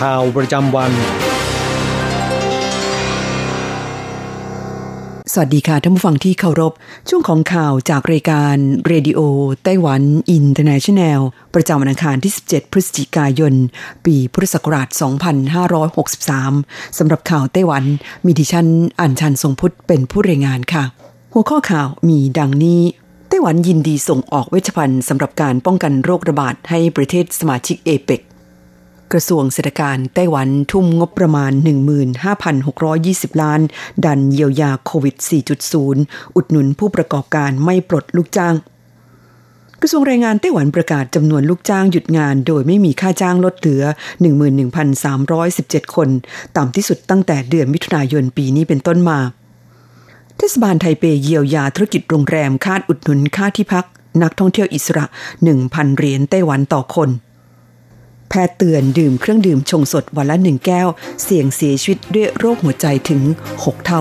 ข่าวประจำวัน สวัสดีค่ะท่านผู้ฟังที่เคารพ ช่วงของข่าวจากรายการ Radio Taiwan International ประจำวันอังคารที่ 17 พฤศจิกายน ปีพุทธศักราช 2563 สำหรับข่าวไต้หวัน มีดิฉันอัญชันทรงพุทธเป็นผู้รายงานค่ะ หัวข้อข่าวมีดังนี้ไต้หวันยินดีส่งออกเวชภัณฑ์สำหรับการป้องกันโรคระบาดให้ประเทศสมาชิกเอเปก กระทรวงเศรษฐการไต้หวันทุ่มงบประมาณ 15,620 ล้าน ดันเยียวยาโควิด 4.0 อุดหนุนผู้ประกอบการไม่ปลดลูกจ้าง กระทรวงแรงงานไต้หวันประกาศจำนวนลูกจ้างหยุดงาน โดยไม่มีค่าจ้างลดเหลือ 11,317 คน ต่ำที่สุดตั้งแต่เดือนมิถุนายนปีนี้เป็นต้นมา เทศบาลไทเปเยียวยาธุรกิจโรงแรมคาดอุดหนุนค่าที่พัก นักท่องเที่ยวอิสระ 1,000 เหรียญไต้หวันต่อคน พทย์เตือนดื่มเครื่องดื่มชงสดวันละหนึ่งแก้ว เสี่ยงเสียชีวิตด้วยโรคหัวใจถึง 6 เท่า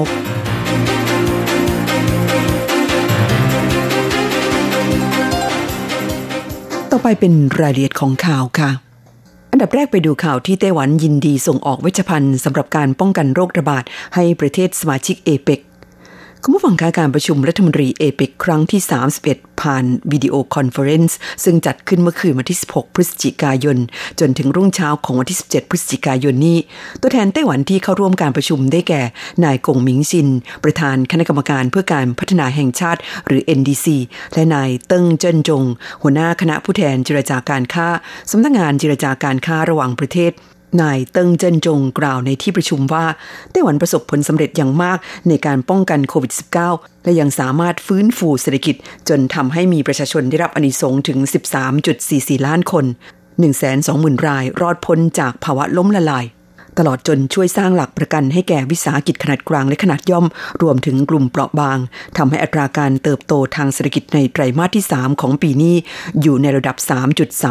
ต่อไปเป็นรายละเอียดของข่าวค่ะ อันดับแรกไปดูข่าวที่ไต้หวันยินดีส่งออกเวชภัณฑ์สำหรับการป้องกันโรคระบาดให้ประเทศสมาชิกเอเปก คุณผู้ฟังคะการประชุมรัฐมนตรีเอเปกครั้งที่ 31 ผ่าน video conference ซึ่งจัดขึ้นเมื่อคืนวันที่ 16 พฤศจิกายน จนถึงรุ่งเช้าของวันที่ 17 พฤศจิกายนนี้ ตัวแทนไต้หวันที่เข้าร่วมการประชุมได้แก่ นายกงหมิงซิน ประธานคณะกรรมการเพื่อการพัฒนาแห่งชาติ หรือ NDC และนายเติ้งเจิ้นจง หัวหน้าคณะผู้แทนเจรจาการค้าสำนักงานเจรจาการค้าระหว่างประเทศ นายเติงเจินจงกล่าวในที่ประชุมว่า ไต้หวันประสบผลสำเร็จอย่างมากในการป้องกันโควิด -19 และยังสามารถฟื้นฟูเศรษฐกิจ จนทำให้มีประชาชนได้รับอนิสงถึง 13.44 ล้านคน 120,000 รายรอดพ้นจากภาวะล้มละลาย ตลอดจนช่วยสร้างหลักประกันให้แก่วิสาหกิจขนาดกลางและขนาดย่อม รวมถึงกลุ่มเปราะบางทำให้อัตราการเติบโตทางเศรษฐกิจในไตรมาสที่ 3 ของปีนี้ อยู่ในระดับ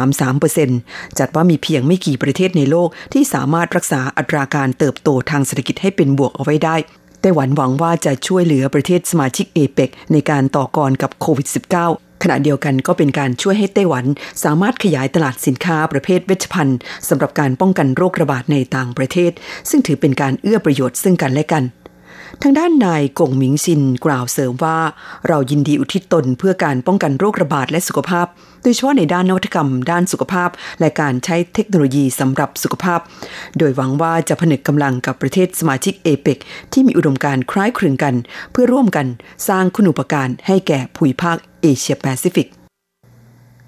3.33%จัดว่ามีเพียงไม่กี่ประเทศในโลกที่สามารถรักษาอัตราการเติบโตทางเศรษฐกิจให้เป็นบวกเอาไว้ได้ไต้หวันหวังว่าจะช่วยเหลือประเทศสมาชิกเอเปกในการต่อกรกับโควิด -19 ขณะเดียวกันก็เป็นการช่วยให้ไต้หวัน สามารถขยายตลาดสินค้าประเภทเวชภัณฑ์สำหรับการป้องกันโรคระบาดในต่างประเทศ ซึ่งถือเป็นการเอื้อประโยชน์ซึ่งกันและกัน ทางด้านนายกงหมิงซินกล่าวเสริมว่า เรายินดีอุทิศตนเพื่อการป้องกันโรคระบาดและสุขภาพ โดยเฉพาะในด้านนวัตกรรม ด้านสุขภาพ และการใช้เทคโนโลยีสำหรับสุขภาพ โดยหวังว่าจะผนึกกำลังกับประเทศสมาชิกเอเปกที่มีอุดมการณ์คล้ายคลึงกัน เพื่อร่วมกันสร้างคุณูปการให้แก่ภูมิภาคเอเชียแปซิฟิก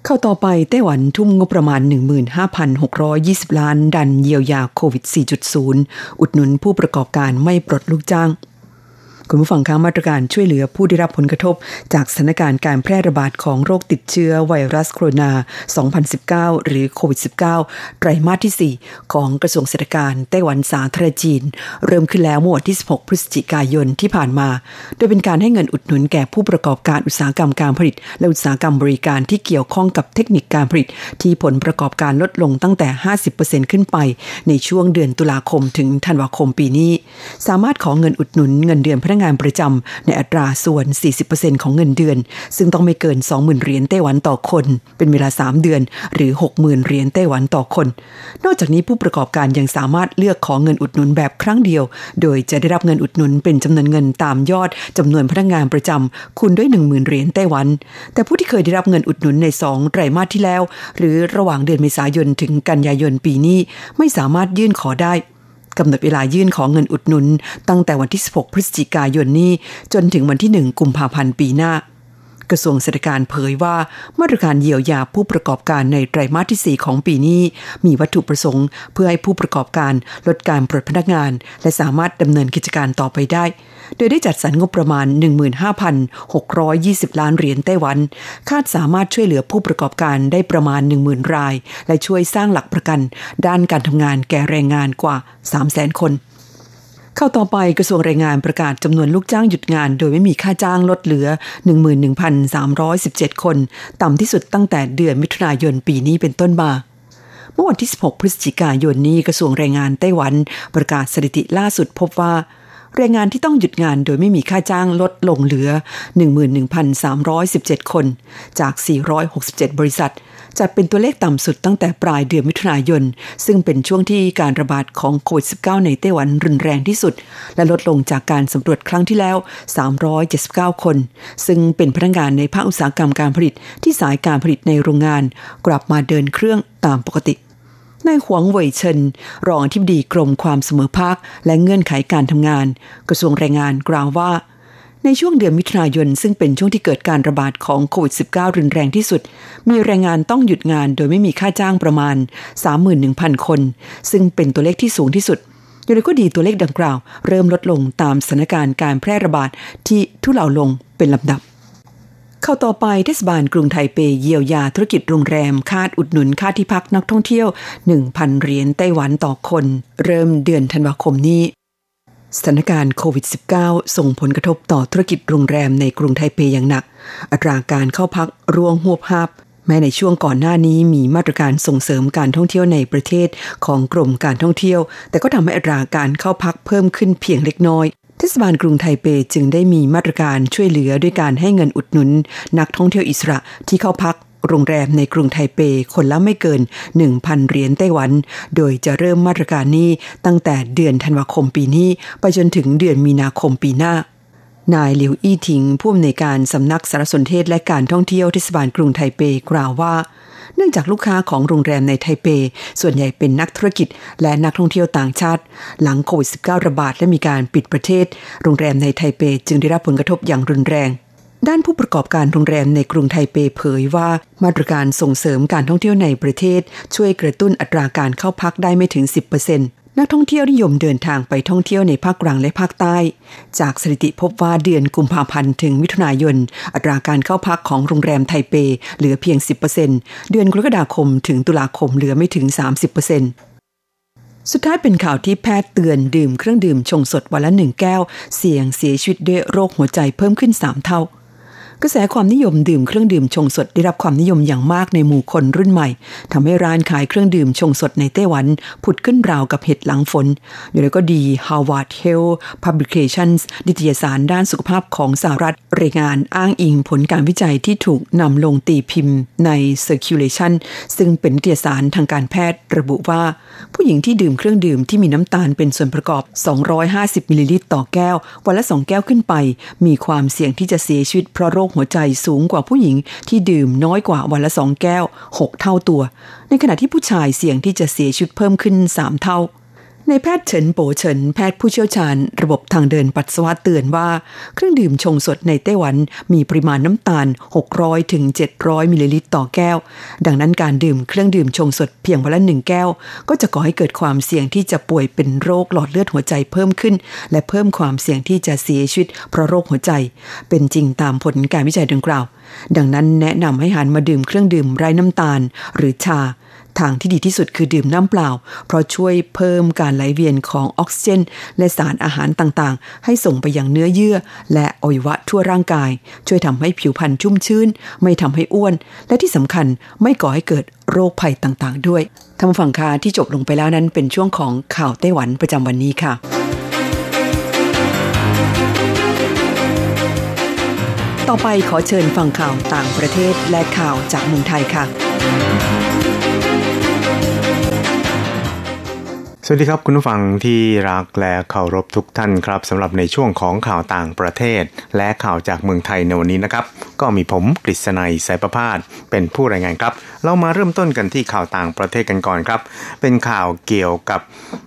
เข้าต่อไปไต้หวันทุ่มงบประมาณ 15,620 ล้าน ดันเยียวยาโควิด 4.0 อุดหนุนผู้ประกอบการไม่ปลดลูกจ้าง คุณผู้ฟังคะมาตรการช่วยเหลือผู้ได้รับผลกระทบ จากสถานการณ์การแพร่ระบาดของโรคติดเชื้อไวรัสโคโรนา 2019 หรือโควิด -19 ไตรมาสที่ 4 ของกระทรวงเศรษฐการไต้หวันสาธารณจีน เริ่มขึ้นแล้วเมื่อวันที่ 16 พฤศจิกายนที่ผ่านมา โดยเป็นการให้เงินอุดหนุนแก่ผู้ประกอบการอุตสาหกรรมการผลิต และอุตสาหกรรมบริการที่เกี่ยวข้องกับเทคนิคการผลิต ที่ผลประกอบการลดลงตั้งแต่ 50%ขึ้นไป ในช่วงเดือนตุลาคมถึงธันวาคมปีนี้ สามารถขอเงินอุดหนุนเงินเดือนพนักงานประจำในอัตราส่วน 40%ของเงินเดือน ซึ่งต้องไม่เกิน 20,000 เหรียญไต้หวันต่อคน เป็นเวลา 3 เดือน หรือ 60,000 เหรียญไต้หวันต่อคน นอกจากนี้ผู้ประกอบการยังสามารถเลือกขอเงินอุดหนุนแบบครั้งเดียว โดยจะได้รับเงินอุดหนุนเป็นจำนวนเงินตามยอดจำนวนพนักงานประจำคูณด้วย 10,000 เหรียญไต้หวัน แต่ผู้ที่เคยได้รับเงินอุดหนุนใน 2 ไตรมาสที่แล้ว หรือระหว่างเดือนเมษายนถึงกันยายนปีนี้ ไม่สามารถยื่นขอได้ กำหนดเวลายื่นของเงินอุดหนุน ตั้งแต่วันที่ 16 พฤศจิกายนนี้ จนถึงวันที่ 1 กุมภาพันธ์ปีหน้า กระทรวงเศรษฐการเผยว่ามาตรการเยียวยาผู้ประกอบการในไตรมาสที่ 4 ของปีนี้ มีวัตถุประสงค์ เพื่อให้ผู้ประกอบการลดการปลดพนักงาน และสามารถดำเนินกิจการต่อไปได้ โดยได้จัดสรรงบประมาณ 15,620 ล้านเหรียญไต้หวัน คาดสามารถช่วยเหลือผู้ประกอบการได้ประมาณ 10,000 ราย และช่วยสร้างหลักประกัน ด้านการทำงานแก่แรงงานกว่า 300,000 คน เข้าต่อไปกระทรวงแรงงานประกาศจำนวนลูกจ้างหยุดงาน โดยไม่มีค่าจ้างลดเหลือ 11,317 คน ต่ำที่สุดตั้งแต่เดือนมิถุนายนปีนี้เป็นต้นมาเมื่อวันที่ 16 พฤศจิกายนนี้กระทรวงแรงงานไต้หวัน ประกาศสถิติล่าสุดพบว่า แรงงานที่ต้องหยุดงานโดยไม่มีค่าจ้างลดลงเหลือ 11,317 คน จาก 467 บริษัท จัดเป็นตัวเลขต่ำสุดตั้งแต่ปลายเดือนมิถุนายน ซึ่งเป็นช่วงที่การระบาดของโควิด -19 ในไต้หวันรุนแรงที่สุด และลดลงจากการสำรวจครั้งที่แล้ว 379 คน ซึ่งเป็นพนักงานในภาคอุตสาหกรรมการผลิตที่สายการผลิตในโรงงาน กลับมาเดินเครื่องตามปกติ นายหวงเว่ยเชินรองอธิบดีกรมความเสมอภาค และเงื่อนไขการทำงาน กระทรวงแรงงานกล่าวว่า ในช่วงเดือนมิถุนายน ซึ่งเป็นช่วงที่เกิดการระบาดของโควิด -19 รุนแรงที่สุด มีแรงงานต้องหยุดงานโดยไม่มีค่าจ้างประมาณ 31,000 คน ซึ่งเป็นตัวเลขที่สูงที่สุดอย่างไรก็ดีตัวเลขดังกล่าว เริ่มลดลงตามสถานการณ์การแพร่ระบาดที่ทุเลาลงเป็นลำดับ เข้าต่อไปเทศบาลกรุงไทเปเยียวยาธุรกิจโรงแรม คาดอุดหนุนค่าที่พักนักท่องเที่ยว 1,000 เหรียญไต้หวันต่อคน เริ่มเดือนธันวาคมนี้สถานการณ์โควิด -19 ส่งผลกระทบต่อธุรกิจโรงแรมในกรุงไทเปอย่างหนัก อัตราการเข้าพักร่วงหวบหับแม้ในช่วงก่อนหน้านี้มีมาตรการส่งเสริมการท่องเที่ยวในประเทศของกรมการท่องเที่ยว แต่ก็ทำให้อัตราการเข้าพักเพิ่มขึ้นเพียงเล็กน้อย เทศบาลกรุงไทเปจึงได้มีมาตรการช่วยเหลือด้วยการให้เงินอุดหนุน นักท่องเที่ยวอิสระที่เข้าพักโรงแรมในกรุงไทเปคนละไม่เกิน 1,000 เหรียญไต้หวัน โดยจะเริ่มมาตรการนี้ตั้งแต่เดือนธันวาคมปีนี้ ไปจนถึงเดือนมีนาคมปีหน้านายหลิวอี้ทิงผู้อำนวยการสำนักสารสนเทศและการท่องเที่ยวเทศบาลกรุงไทเปกล่าวว่า เนื่องจากลูกค้าของโรงแรมในไทเป ส่วนใหญ่เป็นนักธุรกิจและนักท่องเที่ยวต่างชาติ หลังโควิด -19 ระบาดและมีการปิดประเทศ โรงแรมในไทเปจึงได้รับผลกระทบอย่างรุนแรงด้านผู้ประกอบการโรงแรมในกรุงไทเปเผยว่า มาตรการส่งเสริมการท่องเที่ยวในประเทศ ช่วยกระตุ้นอัตราการเข้าพักได้ไม่ถึง 10% นักท่องเที่ยวนิยมเดินทางไปท่องเที่ยวในภาคกลางและภาคใต้ จากสถิติพบว่าเดือนกุมภาพันธ์ถึงมิถุนายน อัตราการเข้าพักของโรงแรมไทเป เหลือเพียง 10%เดือนกรกฎาคมถึงตุลาคมเหลือไม่ถึง 30%สุดท้ายเป็นข่าวที่แพทย์เตือนดื่มเครื่องดื่มชงสดวันละหนึ่งแก้ว เสี่ยงเสียชีวิตด้วยโรคหัวใจเพิ่มขึ้น 3 เท่า กระแสความนิยมดื่มเครื่องดื่มชงสดได้รับความนิยมอย่างมากในหมู่คนรุ่นใหม่ทำให้ร้านขายเครื่องดื่มชงสดในไต้หวัน ผุดขึ้นราวกับเห็ดหลังฝน อยู่แล้วก็ดี Harvard Health Publications ดิตยสารด้านสุขภาพของสหรัฐรายงานอ้างอิงผลการวิจัยที่ถูกนำลงตีพิมพ์ใน Circulation ซึ่งเป็นนิตยสารทางการแพทย์ระบุว่า ผู้หญิงที่ดื่มเครื่องดื่มที่มีน้ำตาลเป็นส่วนประกอบ 250มิลลิลิตรต่อแก้ว วันละ 2 แก้วขึ้นไป มีความเสี่ยงที่จะเสียชีวิตเพราะโรคหัวใจสูงกว่าผู้หญิงที่ดื่มน้อยกว่าวันละสองแก้ว 6 เท่าตัว ในขณะที่ผู้ชายเสี่ยงที่จะเสียชีวิตเพิ่มขึ้น 3 เท่า นายแพทย์เฉินโปเฉินแพทย์ผู้เชี่ยวชาญ ระบบทางเดินปัสสาวะเตือนว่า เครื่องดื่มชงสดในไต้หวันมีปริมาณน้ำตาล 600ถึง700 มิลลิลิตรต่อแก้ว ดังนั้นการดื่มเครื่องดื่มชงสดเพียงวันละหนึ่งแก้ว ก็จะก่อให้เกิดความเสี่ยงที่จะป่วยเป็นโรคหลอดเลือดหัวใจเพิ่มขึ้น และเพิ่มความเสี่ยงที่จะเสียชีวิตเพราะโรคหัวใจ เป็นจริงตามผลการวิจัยดังกล่าว ดังนั้นแนะนำให้หันมาดื่มเครื่องดื่มไร้น้ำตาล หรือชา ทางที่ดีที่สุดคือดื่มน้ำเปล่า เพราะช่วยเพิ่มการไหลเวียนของออกซิเจน และสารอาหารต่างๆ ให้ส่งไปยังเนื้อเยื่อ และอวัยวะทั่วร่างกาย ช่วยทำให้ผิวพรรณชุ่มชื้น ไม่ทำให้อ้วน และที่สำคัญไม่ก่อให้เกิดโรคภัยต่างๆ ด้วยทำฝั่งคาที่จบลงไปแล้วนั้นเป็นช่วงของข่าวไต้หวันประจำวันนี้ค่ะต่อไปขอเชิญฟังข่าวต่างประเทศและข่าวจากเมืองไทยค่ะ สวัสดีครับคุณผู้ฟังที่รักและเคารพทุกท่านครับสำหรับในช่วงของข่าวต่างประเทศ และข่าวจากเมืองไทยในวันนี้นะครับ ก็มีผมกฤษณัยสายประพาสเป็นผู้รายงานครับ เรามาเริ่มต้นกันที่ข่าวต่างประเทศกันก่อนครับ เป็นข่าวเกี่ยวกับ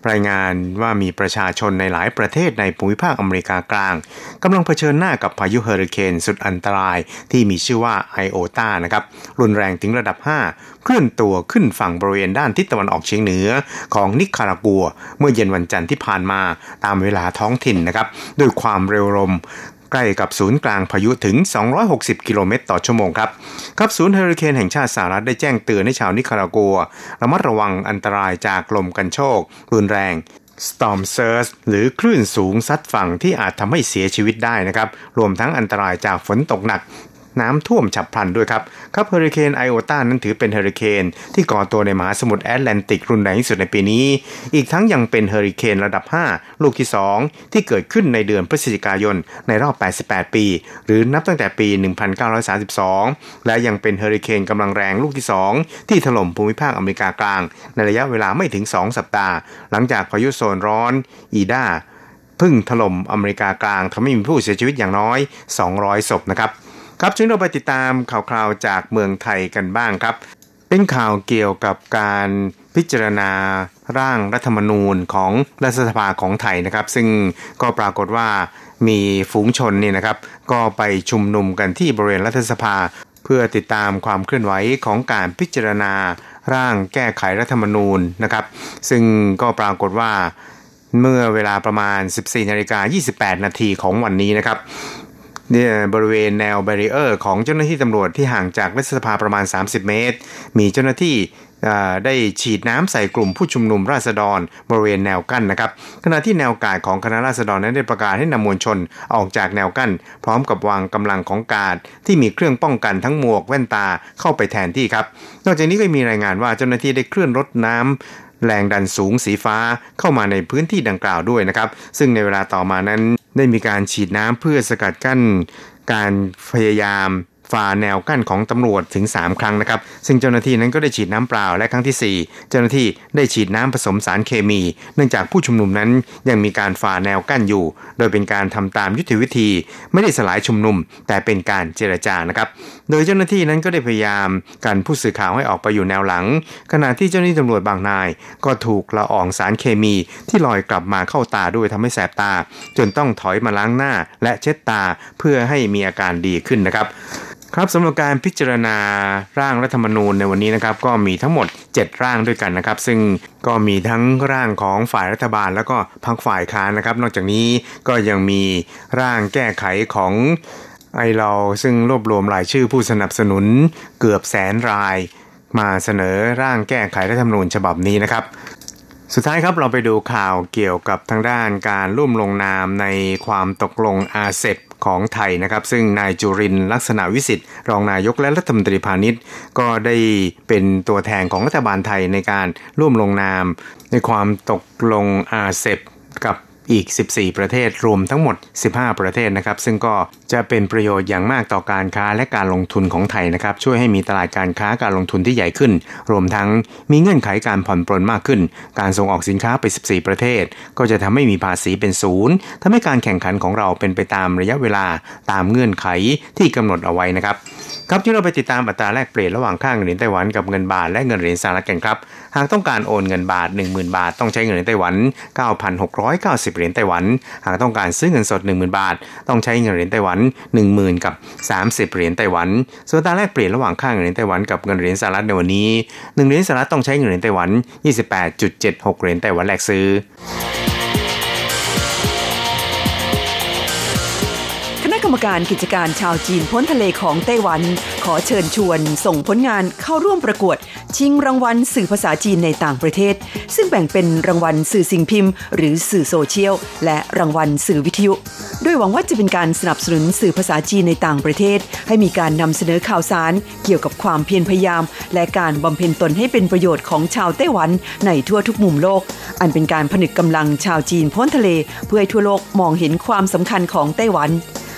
รายงานว่ามีประชาชนในหลายประเทศในภูมิภาคอเมริกากลางกำลังเผชิญหน้ากับพายุเฮอริเคนสุดอันตรายที่มีชื่อว่าไอโอตานะครับรุนแรงถึงระดับ 5เคลื่อนตัวขึ้นฝั่งบริเวณด้านทิศตะวันออกเฉียงเหนือของนิคารากัว เมื่อเย็นวันจันทร์ที่ผ่านมาตามเวลาท้องถิ่นนะครับด้วยความเร็วลมใกล้กับศูนย์กลางพายุถึง 260 กิโลเมตรต่อชั่วโมงครับครับศูนย์เฮอริเคนแห่งชาติสหรัฐได้แจ้งเตือนให้ชาวนิคารากัวระมัดระวังอันตรายจากลมกรรโชกรุนแรง Storm Surge หรือคลื่นสูงซัดฝั่งที่อาจทำให้เสียชีวิตได้นะครับ รวมทั้งอันตรายจากฝนตกหนัก น้ำท่วมฉับพลันด้วยครับ ครับเฮอริเคนไอโอตานั้นถือเป็นเฮอริเคนที่ก่อตัวในมหาสมุทรแอตแลนติกรุนแรงที่สุดในปีนี้ อีกทั้งยังเป็นเฮอริเคนระดับ 5 ลูกที่ 2 ที่เกิดขึ้นในเดือนพฤศจิกายนในรอบ 88 ปี หรือนับตั้งแต่ปี 1932 และยังเป็นเฮอริเคนกำลังแรงลูกที่ 2 ที่ถล่มภูมิภาคอเมริกากลาง ในระยะเวลาไม่ถึง 2 สัปดาห์ หลังจากพายุโซนร้อนอีดาพึ่งถล่มอเมริกากลางทำให้มีผู้เสียชีวิตอย่างน้อย 200 ศพนะครับ ครับช่วยเราไปติดตามข่าวคราวจากเมืองไทยกันบ้างครับ เป็นข่าวเกี่ยวกับการพิจารณาร่างรัฐธรรมนูญของรัฐสภาของไทยนะครับ ซึ่งก็ปรากฏว่ามีฝูงชนนี่นะครับ ก็ไปชุมนุมกันที่บริเวณรัฐสภา เพื่อติดตามความเคลื่อนไหวของการพิจารณาร่างแก้ไขรัฐธรรมนูญนะครับ ซึ่งก็ปรากฏว่าเมื่อเวลาประมาณ 14นาฬิกา28 นาทีของวันนี้นะครับ เนี่ยบริเวณแนว barrier ของเจ้าหน้าที่ตำรวจที่ห่างจากรัฐสภาประมาณ 30 เมตร มีเจ้าหน้าที่ได้ฉีดน้ำใส่กลุ่มผู้ชุมนุมราษฎร บริเวณแนวกั้นนะครับขณะที่แนวกาดของคณะราษฎรนั้นได้ประกาศให้นำมวลชนออกจากแนวกั้น พร้อมกับวางกำลังของกาดที่มีเครื่องป้องกันทั้งหมวกแว่นตาเข้าไปแทนที่ครับ นอกจากนี้ก็มีรายงานว่าเจ้าหน้าที่ได้เคลื่อนรถน้ำแรงดันสูงสีฟ้าเข้ามาในพื้นที่ดังกล่าวด้วยนะครับ ซึ่งในเวลาต่อมานั้น ได้มีการฉีดน้ำเพื่อสกัดกั้นการพยายาม ฝ่าแนวกั้นของตำรวจถึง 3 ครั้งนะครับ ซึ่งเจ้าหน้าที่นั้นก็ได้ฉีดน้ำเปล่าและครั้งที่ 4 เจ้าหน้าที่ได้ฉีดน้ำผสมสารเคมี เนื่องจากผู้ชุมนุมนั้นยังมีการฝ่าแนวกั้นอยู่ โดยเป็นการทำตามยุทธวิธี ไม่ได้สลายชุมนุม แต่เป็นการเจรจานะครับ โดยเจ้าหน้าที่นั้นก็ได้พยายามกันผู้สื่อข่าวให้ออกไปอยู่แนวหลัง ขณะที่เจ้าหน้าที่ตำรวจบางนาย ก็ถูกละอองสารเคมี ที่ลอยกลับมาเข้าตาด้วยทำให้แสบตา จนต้องถอยมาล้างหน้าและเช็ดตาเพื่อให้มีอาการดีขึ้นนะครับ ครับสำหรับการพิจารณาร่างรัฐธรรมนูญในวันนี้นะครับก็มีทั้งหมด 7 ร่างด้วยกันนะครับ ซึ่งก็มีทั้งร่างของฝ่ายรัฐบาลแล้วก็พรรคฝ่ายค้านนะครับ นอกจากนี้ก็ยังมีร่างแก้ไขของไอเราซึ่งรวบรวมรายชื่อผู้สนับสนุนเกือบแสนราย มาเสนอร่างแก้ไขรัฐธรรมนูญฉบับนี้นะครับสุดท้ายครับเราไปดูข่าวเกี่ยวกับทางด้านการร่วมลงนามในความตกลงอาเซบ ของไทยนะครับ ซึ่งนายจุรินลักษณะวิสิทธิ์รองนายกและรัฐมนตรีพาณิชย์ ก็ได้เป็นตัวแทนของรัฐบาลไทยในการร่วมลงนาม ในความตกลงอาเซบกับอีก 14 ประเทศรวมทั้งหมด 15 ประเทศนะครับ ซึ่งก็ จะเป็นประโยชน์อย่างมากต่อการค้าและการลงทุนของไทยนะครับ ช่วยให้มีตลาดการค้าการลงทุนที่ใหญ่ขึ้น รวมทั้งมีเงื่อนไขการผ่อนปลนมากขึ้น การส่งออกสินค้าไป 14 ประเทศ ก็จะทำให้มีภาษีเป็นศูนย์ทำให้การแข่งขันของเราเป็นไปตามระยะเวลาตามเงื่อนไขที่กำหนดเอาไว้นะครับครับที่เราไปติดตามอัตราแลกเปลี่ยนระหว่างค่าเงินเหรียญไต้หวันกับเงินบาทและเงินเหรียญสหรัฐกันครับ หากต้องการโอนเงินบาท 10,000 บาท ต้องใช้เงินเหรียญไต้หวัน 9,690 เหรียญไต้หวัน หากต้องการซื้อเงินสด 10,000 บาท ต้องใช้เงินเหรียญไต้หวันน 10,000 กับ 30 เหรียญไต้หวันส่วนตาแลกเปลี่ยนระหว่างค่าเงินเหรียญไต้หวันกับเงินเหรียญสหรัฐในวันนี้ 1 เหรียญสหรัฐต้องใช้เงินเหรียญไต้หวัน 28.76 เหรียญไต้หวันแลกซื้อ รรมการกิจการชาวจีนพ้นทะเลของไต้หวัน ขอเชิญชวน ส่งผลงานเข้าร่วมประกวด ชิงรางวัลสื่อภาษาจีนในต่างประเทศ ซึ่งแบ่งเป็นรางวัลสื่อสิ่งพิมพ์ หรือสื่อโซเชียล และรางวัลสื่อวิทยุโดยหวังว่าจะเป็นการสนับสนุนสื่อภาษาจีนในต่างประเทศ ให้มีการนำเสนอข่าวสาร เกี่ยวกับความเพียรพยายาม และการบำเพ็ญตนให้เป็นประโยชน์ของชาวไต้หวันในทั่วทุกมุมโลก อันเป็นการผนึกกำลังชาวจีนพ้นทะเล เพื่อให้ทั่วโลกมองเห็นความสำคัญของไต้หวัน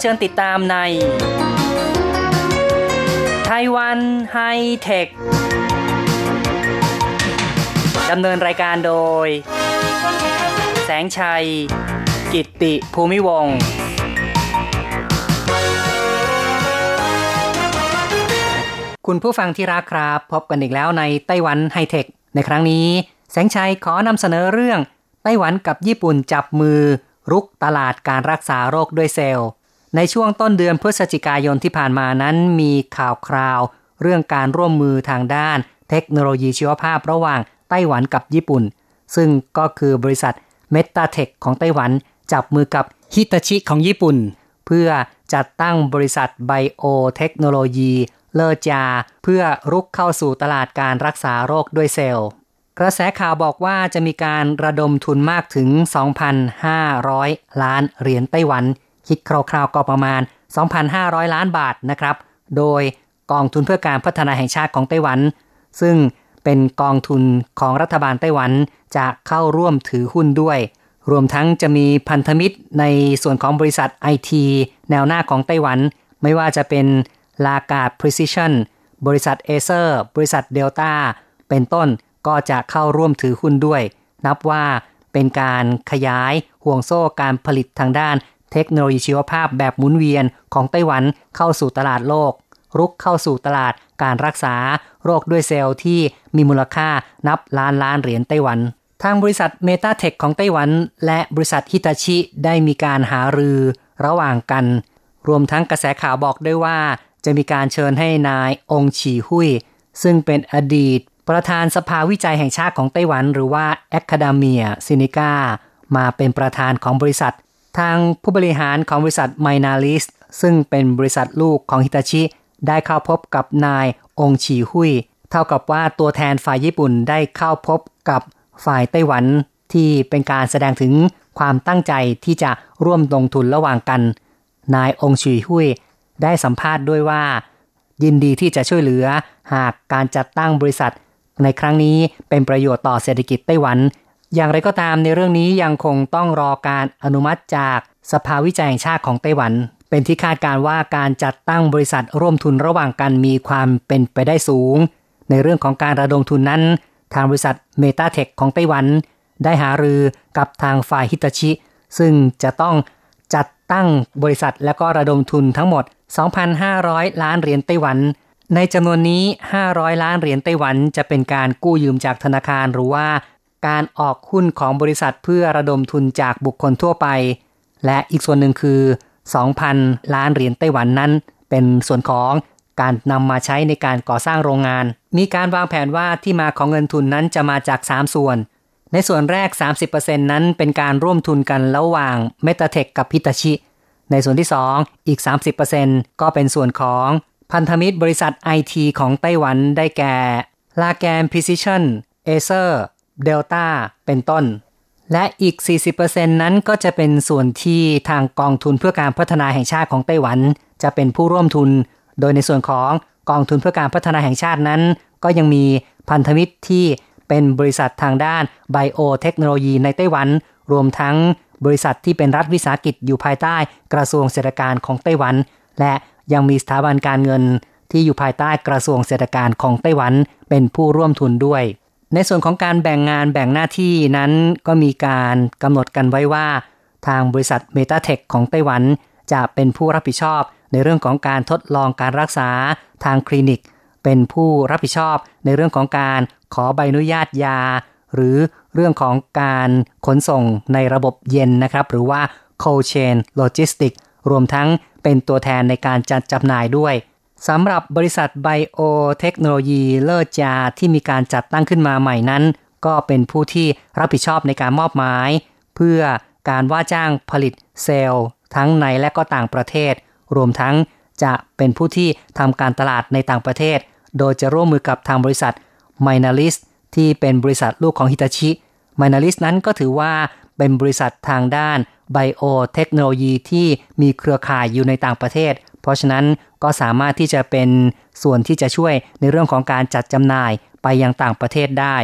เชิญติดตามในไต้หวันไฮเทค ดำเนินรายการโดย แสงชัย กิตติภูมิวงศ์คุณผู้ฟังที่รักครับ พบกันอีกแล้วในไต้หวันไฮเทค ในครั้งนี้ แสงชัยขอนำเสนอเรื่อง ไต้หวันกับญี่ปุ่นจับมือรุกตลาดการรักษาโรคด้วยเซลล์ ในช่วงต้นเดือนพฤศจิกายนที่ผ่านมานั้นมีข่าวคราว เรื่องการร่วมมือทางด้าน เทคโนโลยีชีวภาพระหว่างไต้หวันกับญี่ปุ่น ซึ่งก็คือบริษัทเมตาเทคของไต้หวัน จับมือกับฮิตาชิของญี่ปุ่น เพื่อจัดตั้งบริษัทไบโอเทคโนโลยีเลอจา เพื่อรุกเข้าสู่ตลาดการรักษาโรคด้วยเซลล์ กระแสข่าวบอกว่าจะมีการระดมทุนมากถึง 2,500 ล้านเหรียญไต้หวัน คิดคร่าวๆก็ประมาณ 2,500 ล้านบาทนะครับ โดยกองทุนเพื่อการพัฒนาแห่งชาติของไต้หวัน ซึ่งเป็นกองทุนของรัฐบาลไต้หวันจะเข้าร่วมถือหุ้นด้วย รวมทั้งจะมีพันธมิตรในส่วนของบริษัทไอทีแนวหน้าของไต้หวัน ไม่ว่าจะเป็นลากาด Precision บริษัท Acer บริษัทเดลต้าเป็นต้นก็จะเข้าร่วมถือหุ้นด้วย นับว่าเป็นการขยายห่วงโซ่การผลิตทางด้าน เทคโนโลยีชีวภาพแบบหมุนเวียนของไต้หวันเข้าสู่ตลาดโลก รุกเข้าสู่ตลาดการรักษา โรคด้วยเซลล์ที่มีมูลค่านับล้านล้านเหรียญไต้หวัน ทางบริษัท MetaTech ของไต้หวัน และบริษัทฮิตาชิได้มีการหารือระหว่างกัน รวมทั้งกระแสข่าวบอกด้วยว่า จะมีการเชิญให้นายองฉีหุยซึ่งเป็นอดีต ประธานสภาวิจัยแห่งชาติของไต้หวัน หรือว่า Academia Sinica มาเป็นประธานของบริษัท ทางผู้บริหารของบริษัท m i n a l i s ซึ่งเป็นบริษัทลูกของฮิตาชิ ได้เข้าพบกับนายองฉีหุย เท่ากับว่าตัวแทนฝ่ายญี่ปุ่นได้เข้าพบกับฝ่ายไต้หวันที่เป็นการแสดงถึงความตั้งใจที่จะร่วมลงทุนระหว่างกัน นายองฉีหุยได้สัมภาษณ์ด้วยว่า ยินดีที่จะช่วยเหลือหากการจัดตั้งบริษัท ในครั้งนี้เป็นประโยชน์ต่อเศรษฐกิจไต้หวัน อย่างไรก็ตามในเรื่องนี้ยังคงต้องรอการอนุมัติจากสภาวิจัยแห่งชาติของไต้หวัน เป็นที่คาดการว่าการจัดตั้งบริษัทร่วมทุนระหว่างกันมีความเป็นไปได้สูง ในเรื่องของการระดมทุนนั้น ทางบริษัทเมตาเทคของไต้หวัน ได้หารือกับทางฝ่ายฮิตาชิ ซึ่งจะต้องจัดตั้งบริษัทและก็ระดมทุนทั้งหมด 2,500 ล้านเหรียญไต้หวัน ในจำนวนนี้ 500 ล้านเหรียญไต้หวัน จะเป็นการกู้ยืมจากธนาคารหรือว่า การออกหุ้นของบริษัทเพื่อระดมทุนจากบุคคลทั่วไป และอีกส่วนหนึ่งคือ 2,000 ล้านเหรียญไต้หวันนั้น เป็นส่วนของการนำมาใช้ในการก่อสร้างโรงงาน มีการวางแผนว่าที่มาของเงินทุนนั้นจะมาจาก 3 ส่วน ในส่วนแรก 30%นั้นเป็นการร่วมทุนกันระหว่าง MetaTech กับพิตาชิ ในส่วนที่ 2 อีก 30%ก็เป็นส่วนของพันธมิตรบริษัทไอทีของไต้หวันได้แก่ Largan Precision Acer Delta เป็นต้น และอีก 40%นั้นก็จะเป็นส่วนที่ทางกองทุนเพื่อการพัฒนาแห่งชาติของไต้หวัน จะเป็นผู้ร่วมทุน โดยในส่วนของกองทุนเพื่อการพัฒนาแห่งชาตินั้น ก็ยังมีพันธมิตรที่เป็นบริษัททางด้านไบโอเทคโนโลยีในไต้หวัน รวมทั้งบริษัทที่เป็นรัฐวิสาหกิจอยู่ภายใต้กระทรวงเศรษฐการของไต้หวัน และยังมีสถาบันการเงินที่อยู่ภายใต้กระทรวงเศรษฐการของไต้หวันเป็นผู้ร่วมทุนด้วย ในส่วนของการแบ่งงานแบ่งหน้าที่นั้นก็มีการกำหนดกันไว้ว่า ทางบริษัทเมตาเทคของไต้หวัน จะเป็นผู้รับผิดชอบ ในเรื่องของการทดลองการรักษาทางคลินิก เป็นผู้รับผิดชอบ ในเรื่องของการขอใบอนุญาตยา หรือเรื่องของการขนส่งในระบบเย็นนะครับ หรือว่า cold chain logistics รวมทั้งเป็นตัวแทนในการจัดจำหน่ายด้วย สำหรับบริษัทไบโอเทคโนโลยีเลิศจาที่มีการจัดตั้งขึ้นมาใหม่นั้น ก็เป็นผู้ที่รับผิดชอบในการมอบหมาย เพื่อการว่าจ้างผลิตเซลล์ทั้งในและก็ต่างประเทศ รวมทั้งจะเป็นผู้ที่ทำการตลาดในต่างประเทศ โดยจะร่วมมือกับทางบริษัท m i n a l i s ที่เป็นบริษัทลูกของฮิตาชิ m i n a l i s นั้นก็ถือว่าเป็นบริษัททางด้านไบโอเทคโนโลยีที่มีเครือข่ายอยู่ในต่างประเทศ เพราะฉะนั้นก็สามารถที่จะเป็นส่วนที่จะช่วยในเรื่องของการจัดจำหน่ายไปยังต่างประเทศได้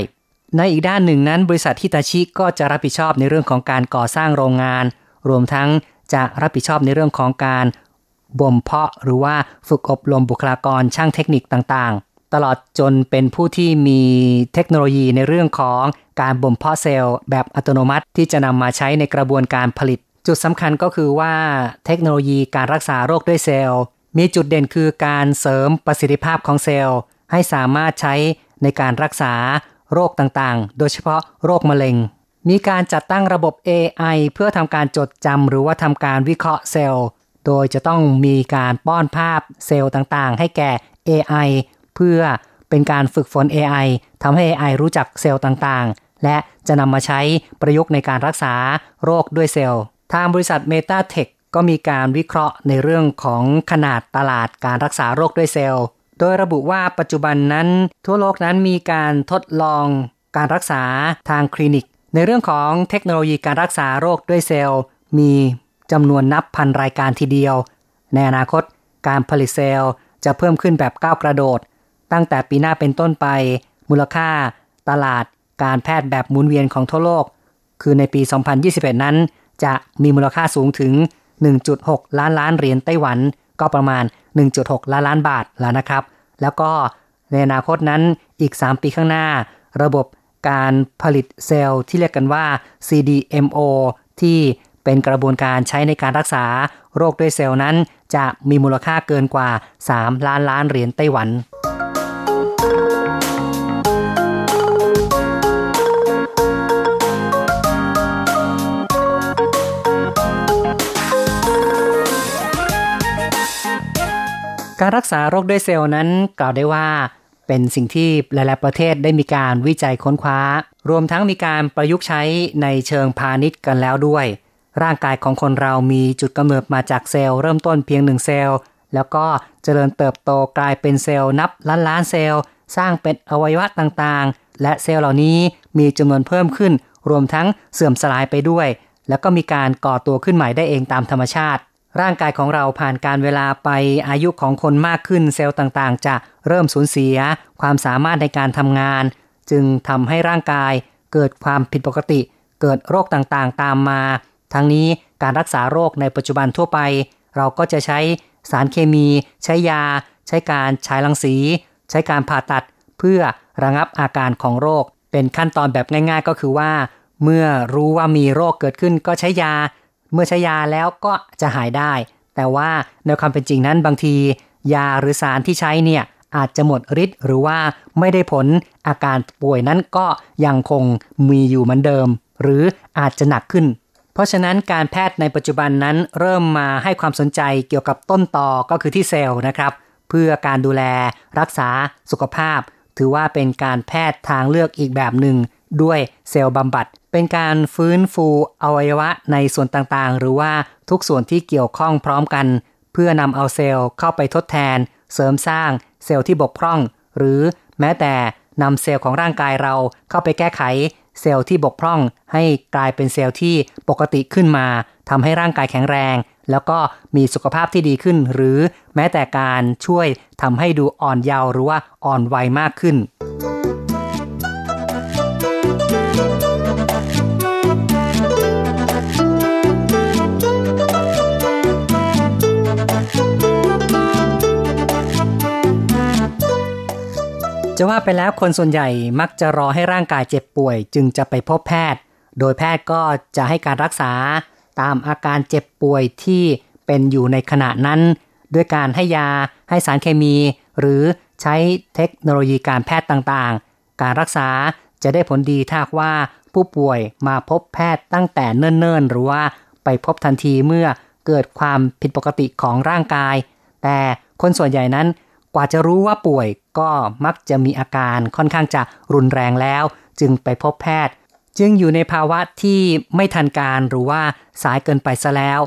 ในอีกด้านหนึ่งนั้น บริษัทฮิตาชิก็จะรับผิดชอบในเรื่องของการก่อสร้างโรงงาน รวมทั้งจะรับผิดชอบในเรื่องของการบ่มเพาะหรือว่าฝึกอบรมบุคลากรช่างเทคนิคต่างๆ ตลอดจนเป็นผู้ที่มีเทคโนโลยีในเรื่องของการบ่มเพาะเซลล์แบบอัตโนมัติที่จะนำมาใช้ในกระบวนการผลิต จุดสำคัญก็คือว่าเทคโนโลยีการรักษาโรคด้วยเซลล์ มีจุดเด่นคือการเสริมประสิทธิภาพของเซลล์ ให้สามารถใช้ในการรักษาโรคต่างๆ โดยเฉพาะโรคมะเร็ง มีการจัดตั้งระบบ AI เพื่อทำการจดจำหรือว่าทำการวิเคราะห์เซลล์ โดยจะต้องมีการป้อนภาพเซลล์ต่างๆ ให้แก่ AI เพื่อเป็นการฝึกฝน AI ทำให้ AI รู้จักเซลล์ต่างๆ และจะนำมาใช้ประยุกต์ในการรักษาโรคด้วยเซลล์ ทางบริษัท MetaTech ก็มีการวิเคราะห์ในเรื่องของขนาดตลาดการรักษาโรคด้วยเซลล์ โดยระบุว่าปัจจุบันนั้น ทั่วโลกนั้นมีการทดลองการรักษาทางคลินิก ในเรื่องของเทคโนโลยีการรักษาโรคด้วยเซลล์ มีจำนวนนับพันรายการทีเดียว ในอนาคตการผลิตเซลล์จะเพิ่มขึ้นแบบก้าวกระโดด ตั้งแต่ปีหน้าเป็นต้นไป มูลค่า ตลาดการแพทย์แบบหมุนเวียนของทั่วโลก คือในปี 2021 นั้น จะมีมูลค่าสูงถึง 1.6 ล้านล้านเหรียญไต้หวัน ก็ประมาณ 1.6 ล้านล้านบาทแล้วนะครับ แล้วก็ในอนาคตนั้นอีก 3 ปีข้างหน้า ระบบการผลิตเซลล์ที่เรียกกันว่า CDMO ที่เป็นกระบวนการใช้ในการรักษาโรคด้วยเซลล์นั้น จะมีมูลค่าเกินกว่า 3 ล้านล้านเหรียญไต้หวัน การรักษาโรคด้วยเซลล์นั้นกล่าวได้ว่า เป็นสิ่งที่หลาย ๆ ประเทศได้มีการวิจัยค้นคว้า รวมทั้งมีการประยุกต์ใช้ในเชิงพาณิชย์กันแล้วด้วย ร่างกายของคนเรามีจุดกำเนิดมาจากเซลล์เริ่มต้นเพียงหนึ่งเซลล์แล้วก็เจริญเติบโตกลายเป็นเซลล์นับล้านล้านเซลล์ สร้างเป็นอวัยวะต่างๆ และเซลล์เหล่านี้มีจำนวนเพิ่มขึ้น รวมทั้งเสื่อมสลายไปด้วย แล้วก็มีการก่อตัวขึ้นใหม่ได้เองตามธรรมชาติ ร่างกายของเราผ่านการเวลาไปอายุของคนมากขึ้นเซลล์ต่างๆ จะเริ่มสูญเสีย ความสามารถในการทำงาน จึงทำให้ร่างกายเกิดความผิดปกติ เกิดโรคต่างๆ ตามมา ทั้งนี้การรักษาโรคในปัจจุบันทั่วไป เราก็จะใช้สารเคมี ใช้ยา ใช้การฉายรังสี ใช้การผ่าตัด เพื่อระงับอาการของโรค เป็นขั้นตอนแบบง่าย ๆ ก็คือว่า เมื่อรู้ว่ามีโรคเกิดขึ้นก็ใช้ยา เมื่อใช้ยาแล้วก็จะหายได้ แต่ว่าในความเป็นจริงนั้นบางที ยาหรือสารที่ใช้เนี่ยอาจจะหมดฤทธิ์หรือว่าไม่ได้ผลอาการป่วยนั้นก็ยังคงมีอยู่เหมือนเดิม หรืออาจจะหนักขึ้น เพราะฉะนั้นการแพทย์ในปัจจุบันนั้นเริ่มมาให้ความสนใจเกี่ยวกับต้นต่อก็คือที่เซลล์นะครับ เพื่อการดูแลรักษาสุขภาพ ถือว่าเป็นการแพทย์ทางเลือกอีกแบบหนึ่ง ด้วยเซลล์บำบัด เป็นการฟื้นฟูอวัยวะในส่วนต่างๆ หรือว่าทุกส่วนที่เกี่ยวข้องพร้อมกัน เพื่อนำเอาเซลล์เข้าไปทดแทน เสริมสร้างเซลล์ที่บกพร่อง หรือแม้แต่นำเซลล์ของร่างกายเราเข้าไปแก้ไข เซลล์ที่บกพร่อง ให้กลายเป็นเซลล์ที่ปกติขึ้นมาทำให้ร่างกายแข็งแรง แล้วก็มีสุขภาพที่ดีขึ้น หรือแม้แต่การช่วยทำให้ดูอ่อนเยาว์หรือว่าอ่อนวัยมากขึ้น จะว่าไปแล้วคนส่วนใหญ่มักจะรอให้ร่างกายเจ็บป่วย จึงจะไปพบแพทย์ โดยแพทย์ก็จะให้การรักษาตามอาการเจ็บป่วยที่เป็นอยู่ในขณะนั้น ด้วยการให้ยาให้สารเคมี หรือใช้เทคโนโลยีการแพทย์ต่างๆ การรักษาจะได้ผลดีถ้าว่าผู้ป่วยมาพบแพทย์ตั้งแต่เนิ่นๆ หรือว่าไปพบทันทีเมื่อเกิดความผิดปกติของร่างกาย แต่คนส่วนใหญ่นั้นกว่าจะรู้ว่าป่วย ก็มักจะมีอาการค่อนข้างจะรุนแรงแล้ว จึงไปพบแพทย์ จึงอยู่ในภาวะที่ไม่ทันการหรือว่าสายเกินไปซะแล้ว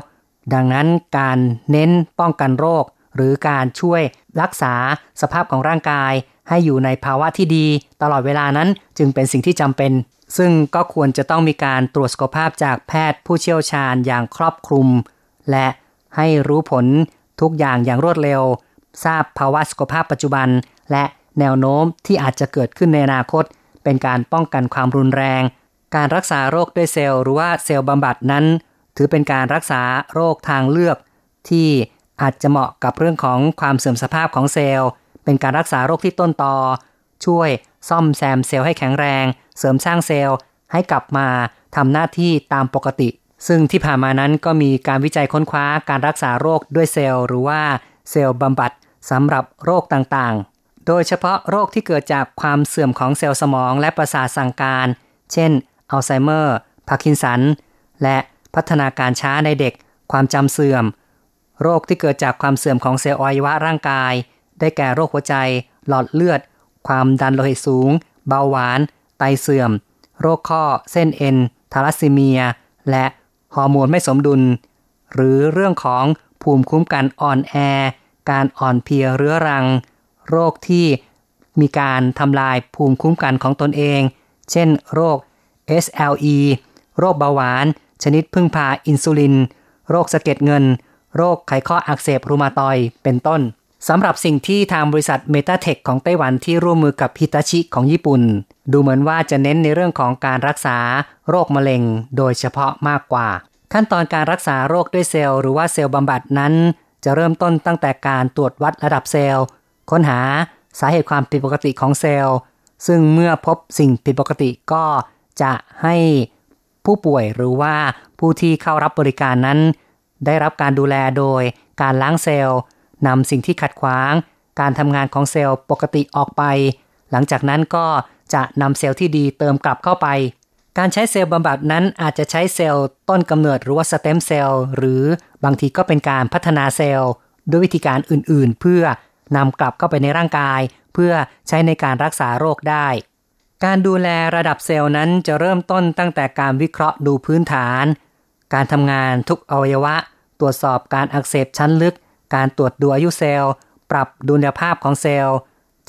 ดังนั้นการเน้นป้องกันโรค หรือการช่วยรักษาสภาพของร่างกาย ให้อยู่ในภาวะที่ดีตลอดเวลานั้นจึงเป็นสิ่งที่จำเป็น ซึ่งก็ควรจะต้องมีการตรวจสุขภาพจากแพทย์ผู้เชี่ยวชาญอย่างครอบคลุม และให้รู้ผลทุกอย่างอย่างรวดเร็ว ทราบภาวะสุขภาพปัจจุบัน และแนวโน้มที่อาจจะเกิดขึ้นในอนาคต เป็นการป้องกันความรุนแรง การรักษาโรคด้วยเซลล์หรือว่าเซลล์บำบัดนั้น ถือเป็นการรักษาโรคทางเลือก ที่อาจจะเหมาะกับเรื่องของความเสื่อมสภาพของเซลล์ เป็นการรักษาโรคที่ต้นตอ ช่วยซ่อมแซมเซลล์ให้แข็งแรง เสริมสร้างเซลล์ให้กลับมาทำหน้าที่ตามปกติ ซึ่งที่ผ่านมานั้นก็มีการวิจัยค้นคว้าการรักษาโรคด้วยเซลล์ หรือว่าเซลล์บำบัดสำหรับโรคต่างๆ โดยเฉพาะโรคที่เกิดจากความเสื่อมของเซลล์สมองและประสาทสั่งการ เช่น อัลไซเมอร์ พาร์กินสัน และพัฒนาการช้าในเด็ก ความจำเสื่อม โรคที่เกิดจากความเสื่อมของเซลล์อวัยวะร่างกาย ได้แก่โรคหัวใจ หลอดเลือด ความดันโลหิตสูง เบาหวาน ไตเสื่อม โรคข้อ เส้นเอ็น ทาลัสซีเมีย และฮอร์โมนไม่สมดุล หรือเรื่องของภูมิคุ้มกันอ่อนแอ การอ่อนเพลียเรื้อรัง โรคที่มีการทำลายภูมิคุ้มกันของตนเอง เช่น โรค SLE โรคเบาหวาน ชนิดพึ่งพาอินซูลิน โรคสะเก็ดเงิน โรคไขข้ออักเสบรูมาตอยเป็นต้นสำหรับสิ่งที่ทางบริษัท MetaTech ของไต้หวันที่ร่วมมือกับฮิตาชิของญี่ปุ่น ดูเหมือนว่าจะเน้นในเรื่องของการรักษาโรคมะเร็งโดยเฉพาะมากกว่า ขั้นตอนการรักษาโรคด้วยเซลล์หรือว่าเซลล์บำบัดนั้น จะเริ่มต้นตั้งแต่การตรวจวัดระดับเซลล์ ค้นหาสาเหตุความผิดปกติของเซลล์ ซึ่งเมื่อพบสิ่งผิดปกติก็จะให้ผู้ป่วยหรือว่าผู้ที่เข้ารับบริการนั้น ได้รับการดูแลโดยการล้างเซลล์นำสิ่งที่ขัดขวาง การทำงานของเซลล์ปกติออกไป หลังจากนั้นก็จะนำเซลล์ที่ดีเติมกลับเข้าไป การใช้เซลล์บำบัดนั้นอาจจะใช้เซลล์ต้นกำเนิดหรือว่าสเต็มเซลล์หรือบางทีก็เป็นการพัฒนาเซลล์ด้วยวิธีการอื่นๆ เพื่อ นำกลับเข้าไปในร่างกาย เพื่อใช้ในการรักษาโรคได้ การดูแลระดับเซลล์นั้นจะเริ่มต้นตั้งแต่การวิเคราะห์ดูพื้นฐาน การทำงานทุกอวัยวะ ตรวจสอบการอักเสบชั้นลึก การตรวจดูอายุเซลล์ ปรับดุลยภาพของเซลล์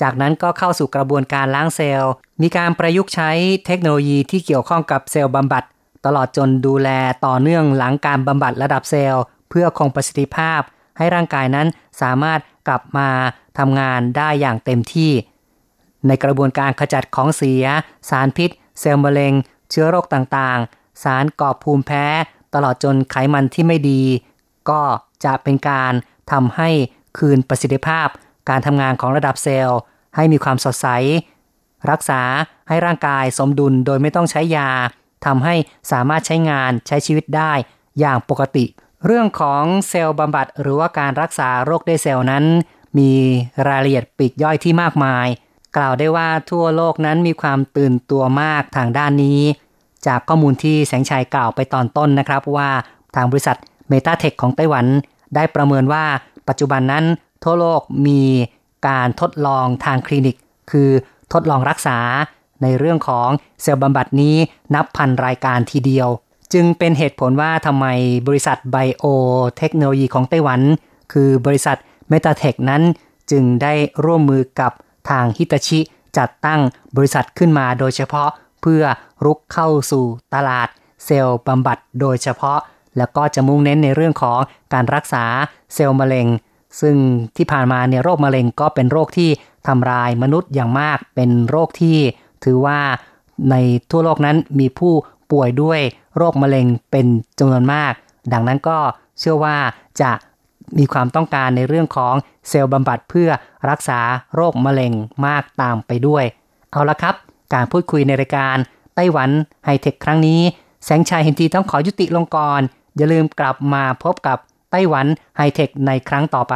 จากนั้นก็เข้าสู่กระบวนการล้างเซลล์ มีการประยุกต์ใช้เทคโนโลยีที่เกี่ยวข้องกับเซลล์บำบัด ตลอดจนดูแลต่อเนื่องหลังการบำบัดระดับเซลล์ เพื่อคงประสิทธิภาพให้ร่างกายนั้น สามารถกลับมาทำงานได้อย่างเต็มที่ ในกระบวนการขจัดของเสีย สารพิษ เซลล์มะเร็ง เชื้อโรคต่างๆ สารก่อภูมิแพ้ ตลอดจนไขมันที่ไม่ดี ก็จะเป็นการทำให้คืนประสิทธิภาพ การทำงานของระดับเซลล์ ให้มีความสดใส รักษาให้ร่างกายสมดุลโดยไม่ต้องใช้ยาทำให้สามารถใช้งานใช้ชีวิตได้อย่างปกติ เรื่องของเซลล์บำบัดหรือว่าการรักษาโรคด้วยเซลล์นั้น มีรายละเอียดปีกย่อยที่มากมาย กล่าวได้ว่าทั่วโลกนั้นมีความตื่นตัวมากทางด้านนี้ จากข้อมูลที่แสงชัยกล่าวไปตอนต้นนะครับว่าทางบริษัทเมตาเทคของไต้หวัน ได้ประเมินว่าปัจจุบันนั้น ทั่วโลกมีการทดลองทางคลินิก คือทดลองรักษาในเรื่องของเซลล์บำบัดนี้นับพันรายการทีเดียว จึงเป็นเหตุผลว่าทำไมบริษัทไบโอเทคโนโลยีของไต้หวัน คือบริษัทเมตาเทคนั้น จึงได้ร่วมมือกับทางฮิตาชิ จัดตั้งบริษัทขึ้นมาโดยเฉพาะเพื่อรุกเข้าสู่ตลาดเซลล์บำบัดโดยเฉพาะ แล้วก็จะมุ่งเน้นในเรื่องของการรักษาเซลล์มะเร็ง ซึ่งที่ผ่านมาเนี่ยโรคมะเร็งก็เป็นโรคที่ทำลายมนุษย์อย่างมาก เป็นโรคที่ถือว่าในทั่วโลกนั้นมีผู้ป่วยด้วย โรคมะเร็งเป็นจำนวนมาก ดังนั้นก็เชื่อว่าจะมีความต้องการในเรื่องของเซลล์บำบัดเพื่อรักษาโรคมะเร็งมากตามไปด้วย เอาละครับ การพูดคุยในรายการไต้หวันไฮเทคครั้งนี้ แสงชัยเห็นทีต้องขอยุติลงก่อน อย่าลืมกลับมาพบกับไต้หวันไฮเทคในครั้งต่อไป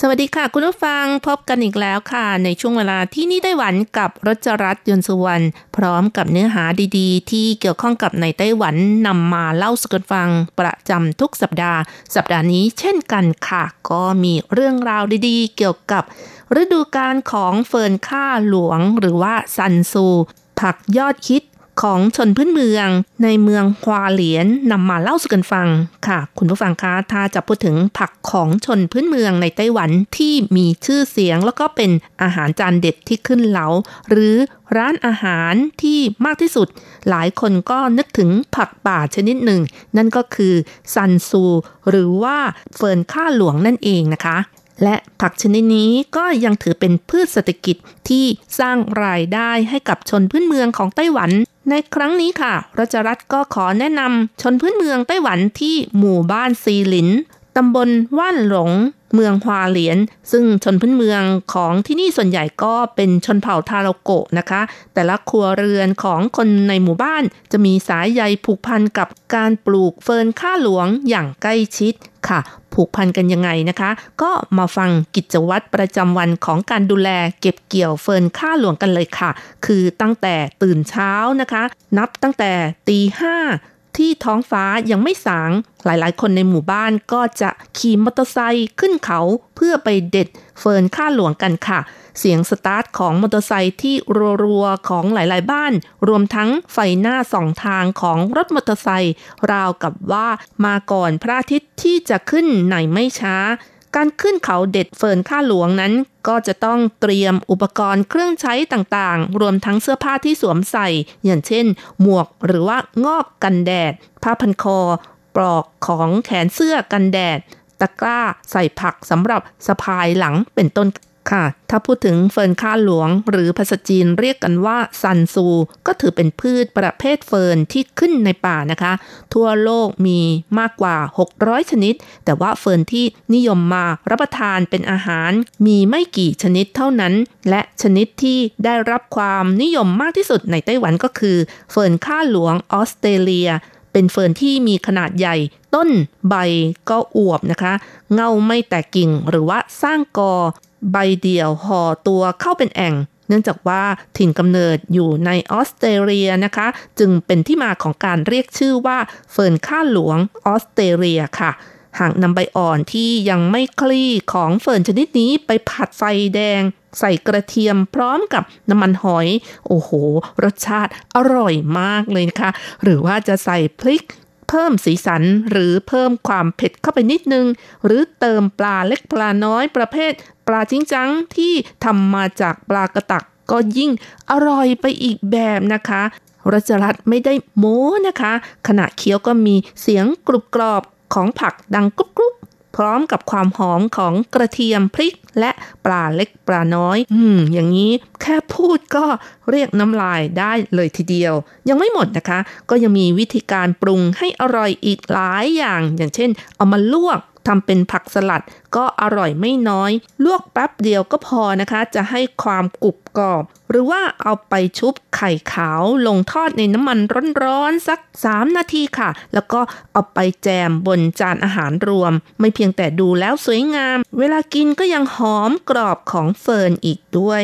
สวัสดีค่ะ คุณผู้ฟังพบกันอีกแล้วค่ะ ในช่วงเวลาที่นี่ไต้หวันกับรจรัสยนสุวรรณพร้อมกับเนื้อหาดีๆ ที่เกี่ยวข้องกับในไต้หวันนำมาเล่าสู่กันฟังประจำทุกสัปดาห์ สัปดาห์นี้เช่นกันค่ะ ก็มีเรื่องราวดีๆ เกี่ยวกับ ฤดูกาลของเฟิร์นข้าหลวงหรือว่าซันซู ผักยอดฮิต ของชนพื้นเมืองในเมืองควาเหลียนนำมาเล่าสู่กันฟังค่ะ คุณผู้ฟังคะถ้าจะพูดถึงผักของชนพื้นเมืองในไต้หวันที่มีชื่อเสียง แล้วก็เป็นอาหารจานเด็ดที่ขึ้นเหลา หรือร้านอาหารที่มากที่สุด หลายคนก็นึกถึงผักป่าชนิดหนึ่ง นั่นก็คือซันซู หรือว่าเฟิร์นข้าหลวงนั่นเองนะคะ และผักชนิดนี้ก็ยังถือเป็นพืชเศรษฐกิจที่สร้างรายได้ให้กับชนพื้นเมืองของไต้หวัน ในครั้งนี้ค่ะรัชรัตก็ขอแนะนำชนพื้นเมืองไต้หวันที่หมู่บ้านซีหลินตำบลว่านหลง เมืองฮวาเหลียน ซึ่งชนพื้นเมืองของที่นี่ส่วนใหญ่ก็เป็นชนเผ่าทาโรโกะนะคะ แต่ละครัวเรือนของคนในหมู่บ้านจะมีสายใยผูกพันกับการปลูกเฟิร์นข้าหลวงอย่างใกล้ชิดค่ะ ผูกพันกันยังไงนะคะ ก็มาฟังกิจวัตรประจำวันของการดูแลเก็บเกี่ยวเฟิร์นข้าหลวงกันเลยค่ะ คือตั้งแต่ตื่นเช้านะคะ นับตั้งแต่ตีห้า ที่ท้องฟ้ายังไม่สาง หลายๆ คนในหมู่บ้านก็จะขี่มอเตอร์ไซค์ขึ้นเขาเพื่อไปเด็ดเฟิร์นข้าหลวงกันค่ะ เสียงสตาร์ทของมอเตอร์ไซค์ที่รัวๆ ของหลายๆ บ้าน รวมทั้งไฟหน้าส่องทางของรถมอเตอร์ไซค์ราวกับว่ามาก่อนพระอาทิตย์ที่จะขึ้นในไม่ช้า การขึ้นเขาเด็ดเฟิร์นข้าหลวงนั้น ก็จะต้องเตรียมอุปกรณ์เครื่องใช้ต่างๆ รวมทั้งเสื้อผ้าที่สวมใส่ อย่างเช่น หมวกหรือว่างอบกันแดด ผ้าพันคอ ปลอกของแขนเสื้อกันแดด ตะกร้าใส่ผักสำหรับสะพายหลังเป็นต้น ค่ะ ถ้าพูดถึงเฟิร์นข้าหลวง หรือภาษาจีนเรียกกันว่าซันซู ก็ถือเป็นพืชประเภทเฟิร์นที่ขึ้นในป่านะคะ ทั่วโลกมีมากกว่า 600 ชนิด แต่ว่าเฟิร์นที่นิยมมารับประทานเป็นอาหารมีไม่กี่ชนิดเท่านั้น และชนิดที่ได้รับความนิยมมากที่สุดในไต้หวันก็คือเฟิร์นข้าหลวงออสเตรเลียเป็นเฟิร์นที่มีขนาดใหญ่ ต้นใบก็อวบนะคะ เงาไม่แตกกิ่งหรือว่าสร้างกอ ใบเดี่ยวห่อตัวเข้าเป็นแอ่ง เนื่องจากว่าถิ่นกำเนิดอยู่ในออสเตรเลียนะคะ จึงเป็นที่มาของการเรียกชื่อว่าเฟิร์นข้าหลวงออสเตรเลียค่ะหากนำใบอ่อนที่ยังไม่คลี่ของเฟิร์นชนิดนี้ไปผัดไฟแดง ใส่กระเทียมพร้อมกับน้ำมันหอย โอ้โห รสชาติอร่อยมากเลยนะคะ หรือว่าจะใส่พริก เพิ่มสีสันหรือเพิ่มความเผ็ดเข้าไปนิดนึง หรือเติมปลาเล็กปลาน้อยประเภท ปลาจิ้งจังที่ทำมาจากปลากระตักก็ยิ่งอร่อยไปอีกแบบนะคะรัชรัตไม่ได้โม้นะคะ ขณะเคี้ยวก็มีเสียงกรุบกรอบของผักดังกรุบกรุบพร้อมกับความหอมของกระเทียมพริกและปลาเล็กปลาน้อย อืม อย่างนี้แค่พูดก็เรียกน้ำลายได้เลยทีเดียว ยังไม่หมดนะคะ ก็ยังมีวิธีการปรุงให้อร่อยอีกหลายอย่าง อย่างเช่น เอามาลวก ทำเป็นผักสลัดก็อร่อยไม่น้อย ลวกแป๊บเดียวก็พอนะคะ จะให้ความกรุบกรอบ หรือว่าเอาไปชุบไข่ขาวลงทอดในน้ำมันร้อนๆสัก 3 นาทีค่ะ แล้วก็เอาไปแจมบนจานอาหารรวม ไม่เพียงแต่ดูแล้วสวยงาม เวลากินก็ยังหอมกรอบของเฟิร์นอีกด้วย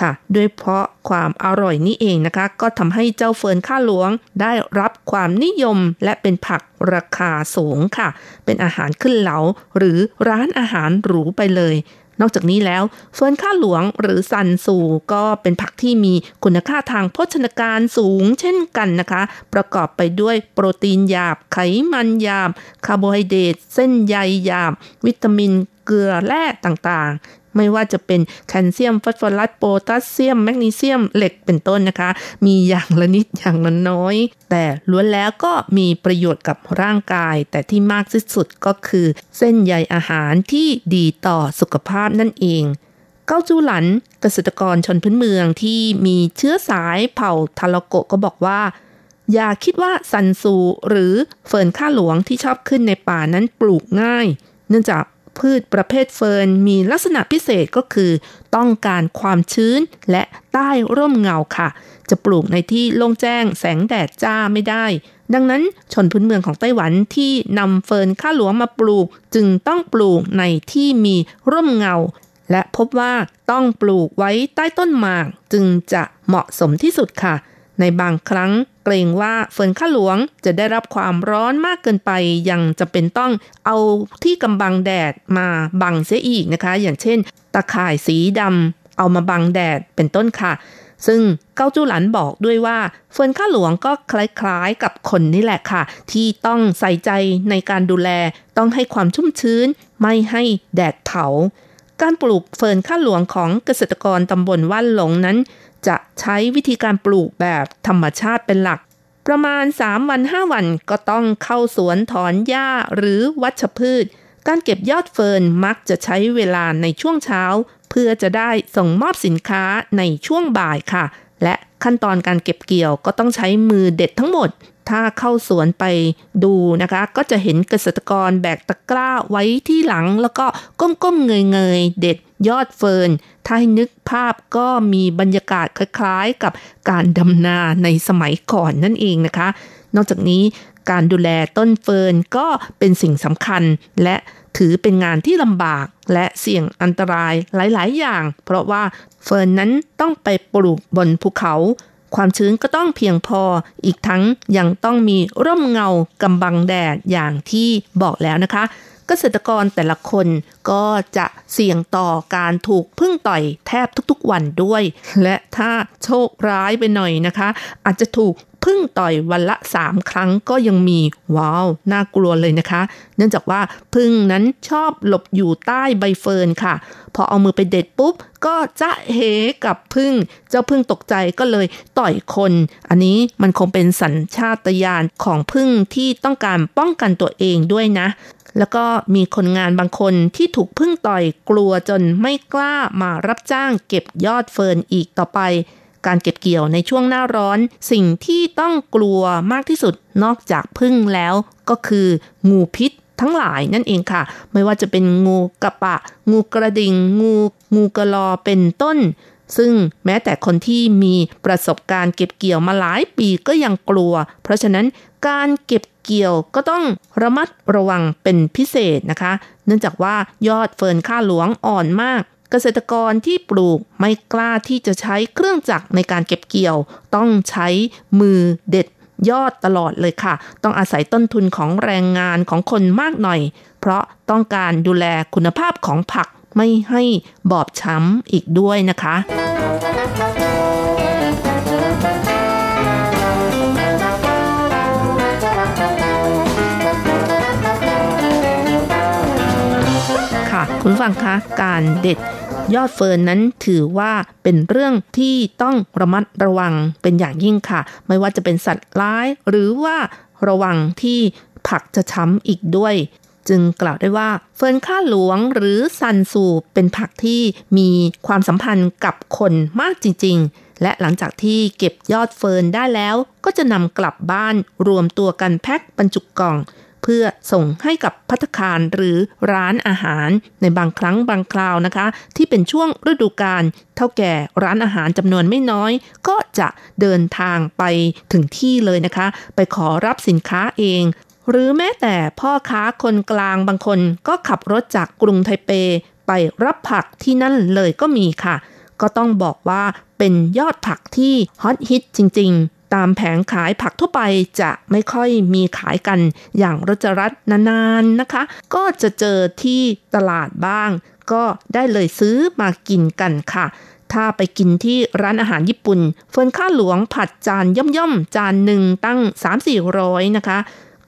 ค่ะ ด้วยเพราะความอร่อยนี่เองนะคะ ก็ทำให้เจ้าเฟิร์นข้าหลวงได้รับความนิยมและเป็นผักราคาสูงค่ะ เป็นอาหารขึ้นเหลาหรือร้านอาหารหรูไปเลย นอกจากนี้แล้วเฟิร์นข้าหลวงหรือซันซูก็เป็นผักที่มีคุณค่าทางโภชนาการสูงเช่นกันนะคะ ประกอบไปด้วยโปรตีนหยาบ ไขมันหยาบ คาร์โบไฮเดรตเส้นใยหยาบ วิตามินเกลือแร่ต่างๆ ไม่ว่าจะเป็นแคลเซียมฟอสฟอรัสโพแทสเซียม แมกนีเซียมเหล็กเป็นต้นนะคะ มีอย่างละนิดอย่างละน้อย แต่ล้วนแล้วก็มีประโยชน์กับร่างกาย แต่ที่มากที่สุดก็คือ เส้นใยอาหารที่ดีต่อสุขภาพนั่นเองเก้าจูหลันเกษตรกรชนพื้นเมืองที่มีเชื้อสายเผ่าทาลโกก็บอกว่า อย่าคิดว่าซันซูหรือเฟิร์นข้าหลวงที่ชอบขึ้นในป่านั้นปลูกง่าย เนื่องจาก พืชประเภทเฟิร์นมีลักษณะพิเศษก็คือ ต้องการความชื้นและใต้ร่มเงาค่ะ จะปลูกในที่โล่งแจ้งแสงแดดจ้าไม่ได้ ดังนั้นชนพื้นเมืองของไต้หวันที่นำเฟิร์นข้าหลวงมาปลูก จึงต้องปลูกในที่มีร่มเงา และพบว่าต้องปลูกไว้ใต้ต้นหมากจึงจะเหมาะสมที่สุดค่ะ ในบางครั้งเกรงว่าเฟิร์นข้าหลวงจะได้รับความร้อนมากเกินไป ยังจะเป็นต้องเอาที่กำบังแดดมาบังเสียอีกนะคะ อย่างเช่น ตะข่ายสีดำเอามาบังแดดเป็นต้นค่ะ ซึ่งเก้าจูหลันบอกด้วยว่าเฟิร์นข้าหลวงก็คล้ายๆกับคนนี่แหละค่ะ ที่ต้องใส่ใจในการดูแลต้องให้ความชุ่มชื้น ไม่ให้แดดเผาการปลูกเฟิร์นข้าหลวงของเกษตรกรตำบลว่านหลงนั้น จะใช้วิธีการปลูกแบบธรรมชาติเป็นหลัก ประมาณ 3 วัน 5 วันก็ต้องเข้าสวนถอนหญ้าหรือวัชพืช การเก็บยอดเฟิร์นมักจะใช้เวลาในช่วงเช้า เพื่อจะได้ส่งมอบสินค้าในช่วงบ่ายค่ะ และขั้นตอนการเก็บเกี่ยวก็ต้องใช้มือเด็ดทั้งหมด ถ้าเข้าสวนไปดูนะคะ ก็จะเห็นเกษตรกรแบกตะกร้าไว้ที่หลัง แล้วก็ก้มๆเงยๆเด็ดยอดเฟิร์น ถ้าให้นึกภาพก็มีบรรยากาศคล้ายๆ กับการดำนาในสมัยก่อนนั่นเองนะคะ นอกจากนี้การดูแลต้นเฟิร์นก็เป็นสิ่งสำคัญและถือเป็นงานที่ลำบากและเสี่ยงอันตรายหลาย ๆ อย่าง เพราะว่าเฟิร์นนั้นต้องไปปลูกบนภูเขา ความชื้นก็ต้องเพียงพอ อีกทั้งยังต้องมีร่มเงากำบังแดดอย่างที่บอกแล้วนะคะ เกษตรกรแต่ละคนก็จะเสี่ยงต่อการถูกพึ่งต่อยแทบทุกๆวันด้วย และถ้าโชคร้ายไปหน่อยนะคะ อาจจะถูก พึ่งต่อยวันละสามครั้งก็ยังมีว้าวน่ากลัวเลยนะคะ เนื่องจากว่าพึ่งนั้นชอบหลบอยู่ใต้ใบเฟิร์นค่ะ พอเอามือไปเด็ดปุ๊บ ก็จะเหกับพึ่ง เจ้าพึ่งตกใจก็เลยต่อยคน อันนี้มันคงเป็นสัญชาตญาณของพึ่งที่ต้องการป้องกันตัวเองด้วยนะแล้วก็มีคนงานบางคนที่ถูกพึ่งต่อยกลัวจนไม่กล้ามารับจ้างเก็บยอดเฟิร์นอีกต่อไป การเก็บเกี่ยวในช่วงหน้าร้อน สิ่งที่ต้องกลัวมากที่สุดนอกจากพึ่งแล้วก็คือ งูพิษทั้งหลายนั่นเองค่ะ ไม่ว่าจะเป็นงูกระปะ งูกระดิงงูงูกระลอเป็นต้น ซึ่งแม้แต่คนที่มีประสบการณ์เก็บเกี่ยวมาหลายปีก็ยังกลัว เพราะฉะนั้นการเก็บเกี่ยวก็ต้องระมัดระวังเป็นพิเศษนะคะ เนื่องจากว่ายอดเฟิร์นค่าหลวงอ่อนมาก เกษตรกรที่ปลูกไม่กล้าที่จะใช้เครื่องจักรในการเก็บเกี่ยว ต้องใช้มือเด็ดยอดตลอดเลยค่ะ ต้องอาศัยต้นทุนของแรงงานของคนมากหน่อย เพราะต้องการดูแลคุณภาพของผักไม่ให้บอบช้ำอีกด้วยนะคะ คุณฟังคะการเด็ดยอดเฟิร์นนั้นถือว่าเป็นเรื่องที่ต้องระมัดระวังเป็นอย่างยิ่งค่ะ ไม่ว่าจะเป็นสัตว์ร้ายหรือว่าระวังที่ผักจะช้ำอีกด้วย จึงกล่าวได้ว่าเฟิร์นข้าหลวงหรือซันซูเป็นผักที่มีความสัมพันธ์กับคนมากจริง ๆ และหลังจากที่เก็บยอดเฟิร์นได้แล้ว ก็จะนำกลับบ้านรวมตัวกันแพ็คบรรจุกล่อง เพื่อส่งให้กับพัตคารหรือร้านอาหารในบางครั้งบางคราวนะคะ ที่เป็นช่วงฤดูกาลเท่าแก่ร้านอาหารจำนวนไม่น้อย ก็จะเดินทางไปถึงที่เลยนะคะ ไปขอรับสินค้าเองหรือแม้แต่พ่อค้าคนกลางบางคนก็ขับรถจากกรุงไทเป ไปรับผักที่นั่นเลยก็มีค่ะ ก็ต้องบอกว่าเป็นยอดผักที่ฮอตฮิตจริง ๆ ตามแผงขายผักทั่วไปจะไม่ค่อยมีขายกันอย่างรจรัสนานๆนะคะ ก็จะเจอที่ตลาดบ้าง ก็ได้เลยซื้อมากินกันค่ะ ถ้าไปกินที่ร้านอาหารญี่ปุ่นเฟิร์นข้าหลวงผัดจานย่อมๆ จานหนึ่งตั้ง 3-400นะคะ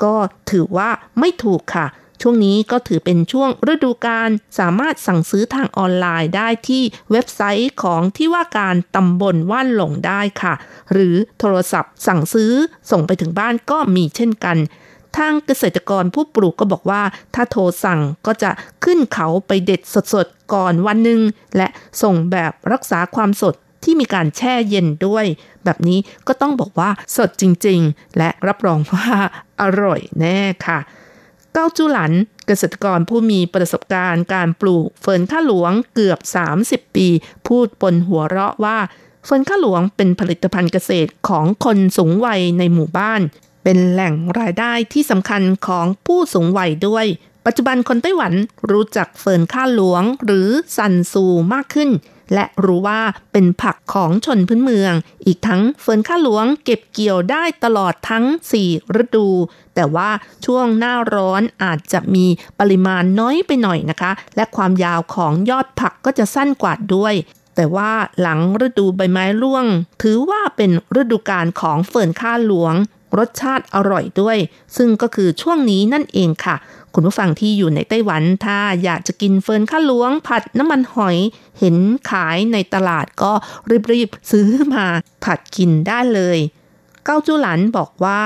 ก็ถือว่าไม่ถูกค่ะ ช่วงนี้ก็ถือเป็นช่วงฤดูกาลสามารถสั่งซื้อทางออนไลน์ได้ที่เว็บไซต์ของที่ว่าการตำบลว่านหลงได้ค่ะ หรือโทรศัพท์สั่งซื้อส่งไปถึงบ้านก็มีเช่นกันทางเกษตรกรผู้ปลูกก็บอกว่า ถ้าโทรสั่งก็จะขึ้นเขาไปเด็ดสดๆ ก่อนวันหนึ่ง และส่งแบบรักษาความสดที่มีการแช่เย็นด้วย แบบนี้ก็ต้องบอกว่าสดจริงๆ และรับรองว่าอร่อยแน่ค่ะ เก้าจูหลัน เกษตรกรผู้มีประสบการณ์การปลูกเฟิร์นข้าหลวงเกือบ 30 ปี พูดปนหัวเราะว่า เฟิร์นข้าหลวงเป็นผลิตภัณฑ์เกษตรของคนสูงวัยในหมู่บ้าน เป็นแหล่งรายได้ที่สำคัญของผู้สูงวัยด้วย ปัจจุบันคนไต้หวันรู้จักเฟิร์นข้าหลวงหรือซันซูมากขึ้น และรู้ว่าเป็นผักของชนพื้นเมือง อีกทั้งเฟิร์นข้าหลวงเก็บเกี่ยวได้ตลอดทั้ง 4 ฤดู แต่ว่าช่วงหน้าร้อนอาจจะมีปริมาณน้อยไปหน่อยนะคะ และความยาวของยอดผักก็จะสั้นกว่าด้วยแต่ว่าหลังฤดูใบไม้ร่วง ถือว่าเป็นฤดูกาลของเฟิร์นข้าหลวง รสชาติอร่อยด้วย ซึ่งก็คือช่วงนี้นั่นเองค่ะ คุณผู้ฟังที่อยู่ในไต้หวันถ้าอยากจะกินเฟิร์นข้าหลวงผัดน้ำมันหอย เห็นขายในตลาดก็รีบๆซื้อมาผัดกินได้เลย เก้าจูหลันบอกว่า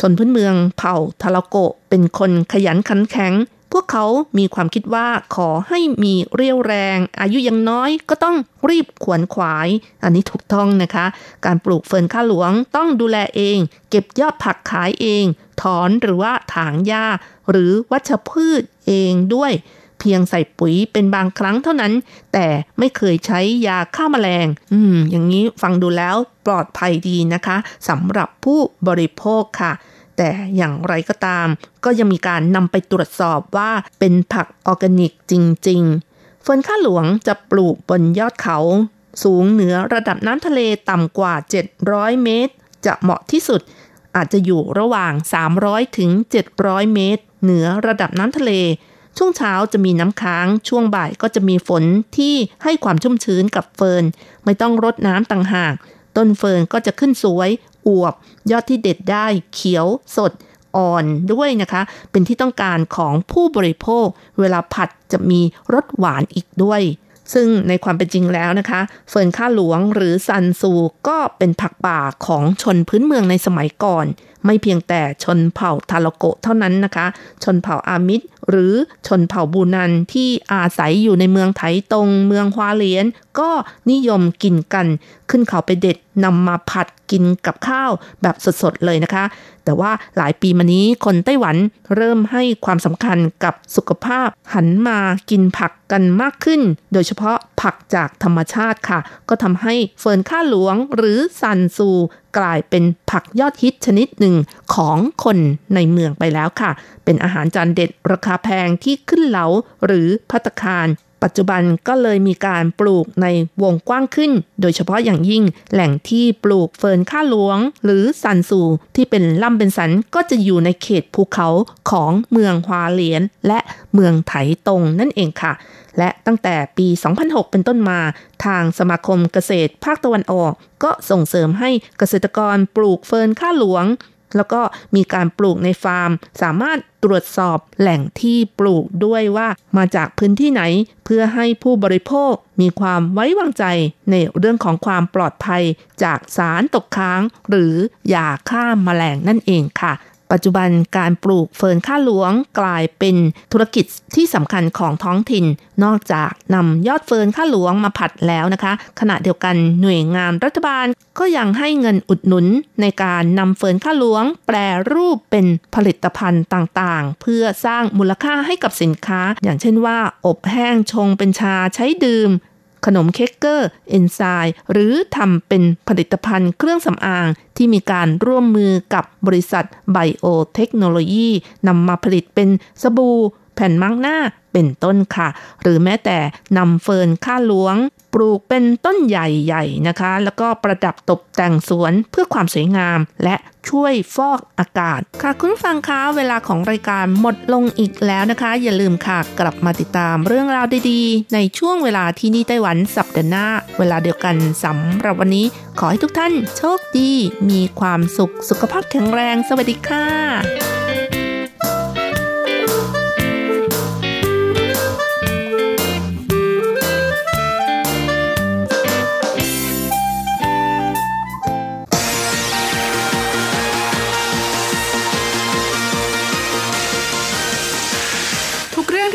ชนพื้นเมืองเผ่าทาลโกเป็นคนขยันขันแข็ง พวกเขามีความคิดว่าขอให้มีเรียวแรง อายุยังน้อยก็ต้องรีบขวนขวาย อันนี้ถูกต้องนะคะ การปลูกเฟิร์นข้าหลวงต้องดูแลเอง เก็บยอดผักขายเอง ถอนหรือว่าถางหญ้า หรือวัชพืชเองด้วย เพียงใส่ปุ๋ยเป็นบางครั้งเท่านั้น แต่ไม่เคยใช้ยาฆ่ามาแมลง อืม อย่างนี้ฟังดูแล้วปลอดภัยดีนะคะสำหรับผู้บริโภคค่ะ แต่อย่างไรก็ตาม ก็ยังมีการนำไปตรวจสอบว่าเป็นผักออร์แกนิกจริง ๆ เฟิร์นข้าหลวงจะปลูกบนยอดเขา สูงเหนือระดับน้ำทะเลต่ำกว่า 700 เมตร จะเหมาะที่สุด อาจจะอยู่ระหว่าง 300 ถึง 700 เมตร เหนือระดับน้ำทะเล ช่วงเช้าจะมีน้ำค้าง ช่วงบ่ายก็จะมีฝนที่ให้ความชุ่มชื้นกับเฟิร์น ไม่ต้องรดน้ำต่างหาก ต้นเฟิร์นก็จะขึ้นสวย อวบ ยอดที่เด็ดได้เขียวสดอ่อนด้วยนะคะ เป็นที่ต้องการของผู้บริโภค เวลาผัดจะมีรสหวานอีกด้วย ซึ่งในความเป็นจริงแล้วนะคะ เฟิร์นข้าหลวงหรือซันซูก็เป็นผักป่าของชนพื้นเมืองในสมัยก่อน ไม่เพียงแต่ชนเผ่าทาโลโกเท่านั้นนะคะ ชนเผ่าอามิดหรือชนเผ่าบูนันที่อาศัยอยู่ในเมืองไถตรงเมืองฮวาเลียน ก็นิยมกินกัน ขึ้นเขาไปเด็ดนำมาผัดกินกับข้าวแบบสดๆเลยนะคะ แต่ว่าหลายปีมานี้คนไต้หวันเริ่มให้ความสำคัญกับสุขภาพ หันมากินผักกันมากขึ้น โดยเฉพาะผักจากธรรมชาติค่ะ ก็ทำให้เฟิร์นข้าหลวงหรือซันซู กลายเป็นผักยอดฮิตชนิดหนึ่งของคนในเมืองไปแล้วค่ะ เป็นอาหารจานเด็ดราคาแพงที่ขึ้นเหลาหรือพัตคาร ปัจจุบันก็เลยมีการปลูกในวงกว้างขึ้น โดยเฉพาะอย่างยิ่งแหล่งที่ปลูกเฟิร์นข้าหลวง หรือซันซูที่เป็นล่ำเป็นสันก็จะอยู่ในเขตภูเขาของเมืองฮวาเลียน และเมืองไถตงนั่นเองค่ะ และตั้งแต่ปี 2006 เป็นต้นมา ทางสมาคมเกษตรภาคตะวันออก ก็ส่งเสริมให้เกษตรกรปลูกเฟิร์นข้าหลวง แล้วก็มีการปลูกในฟาร์ม สามารถตรวจสอบแหล่งที่ปลูกด้วยว่ามาจากพื้นที่ไหน เพื่อให้ผู้บริโภคมีความไว้วางใจในเรื่องของความปลอดภัยจากสารตกค้าง หรือยาฆ่ามาแมลงนั่นเองค่ะ ปัจจุบันการปลูกเฟิร์นข้าหลวงกลายเป็นธุรกิจที่สำคัญของท้องถิ่น นอกจากนำยอดเฟิร์นข้าหลวงมาผัดแล้วนะคะ ขณะเดียวกันหน่วยงานรัฐบาลก็ยังให้เงินอุดหนุนในการนำเฟิร์นข้าหลวง แปรรูปเป็นผลิตภัณฑ์ต่างๆ เพื่อสร้างมูลค่าให้กับสินค้า อย่างเช่นว่า อบแห้งชงเป็นชาใช้ดื่ม ขนมแครกเกอร์ เอนไซม์หรือทำเป็นผลิตภัณฑ์เครื่องสำอางที่มีการร่วมมือกับบริษัทไบโอเทคโนโลยีนำมาผลิตเป็นสบู่แผ่นมังหน้าเป็นต้นค่ะ หรือแม้แต่นำเฟิร์นค่าหลวง ปลูกเป็นต้นใหญ่ๆนะคะ แล้วก็ประดับตกแต่งสวนเพื่อความสวยงาม และช่วยฟอกอากาศ ค่ะคุณฟังคะเวลาของรายการหมดลงอีกแล้วนะคะ อย่าลืมค่ะกลับมาติดตามเรื่องราวดีๆ ในช่วงเวลาที่นี่ไต้หวันสัปดาห์หน้า เวลาเดียวกันสำหรับวันนี้ ขอให้ทุกท่านโชคดี มีความสุขสุขภาพแข็งแรง สวัสดีค่ะ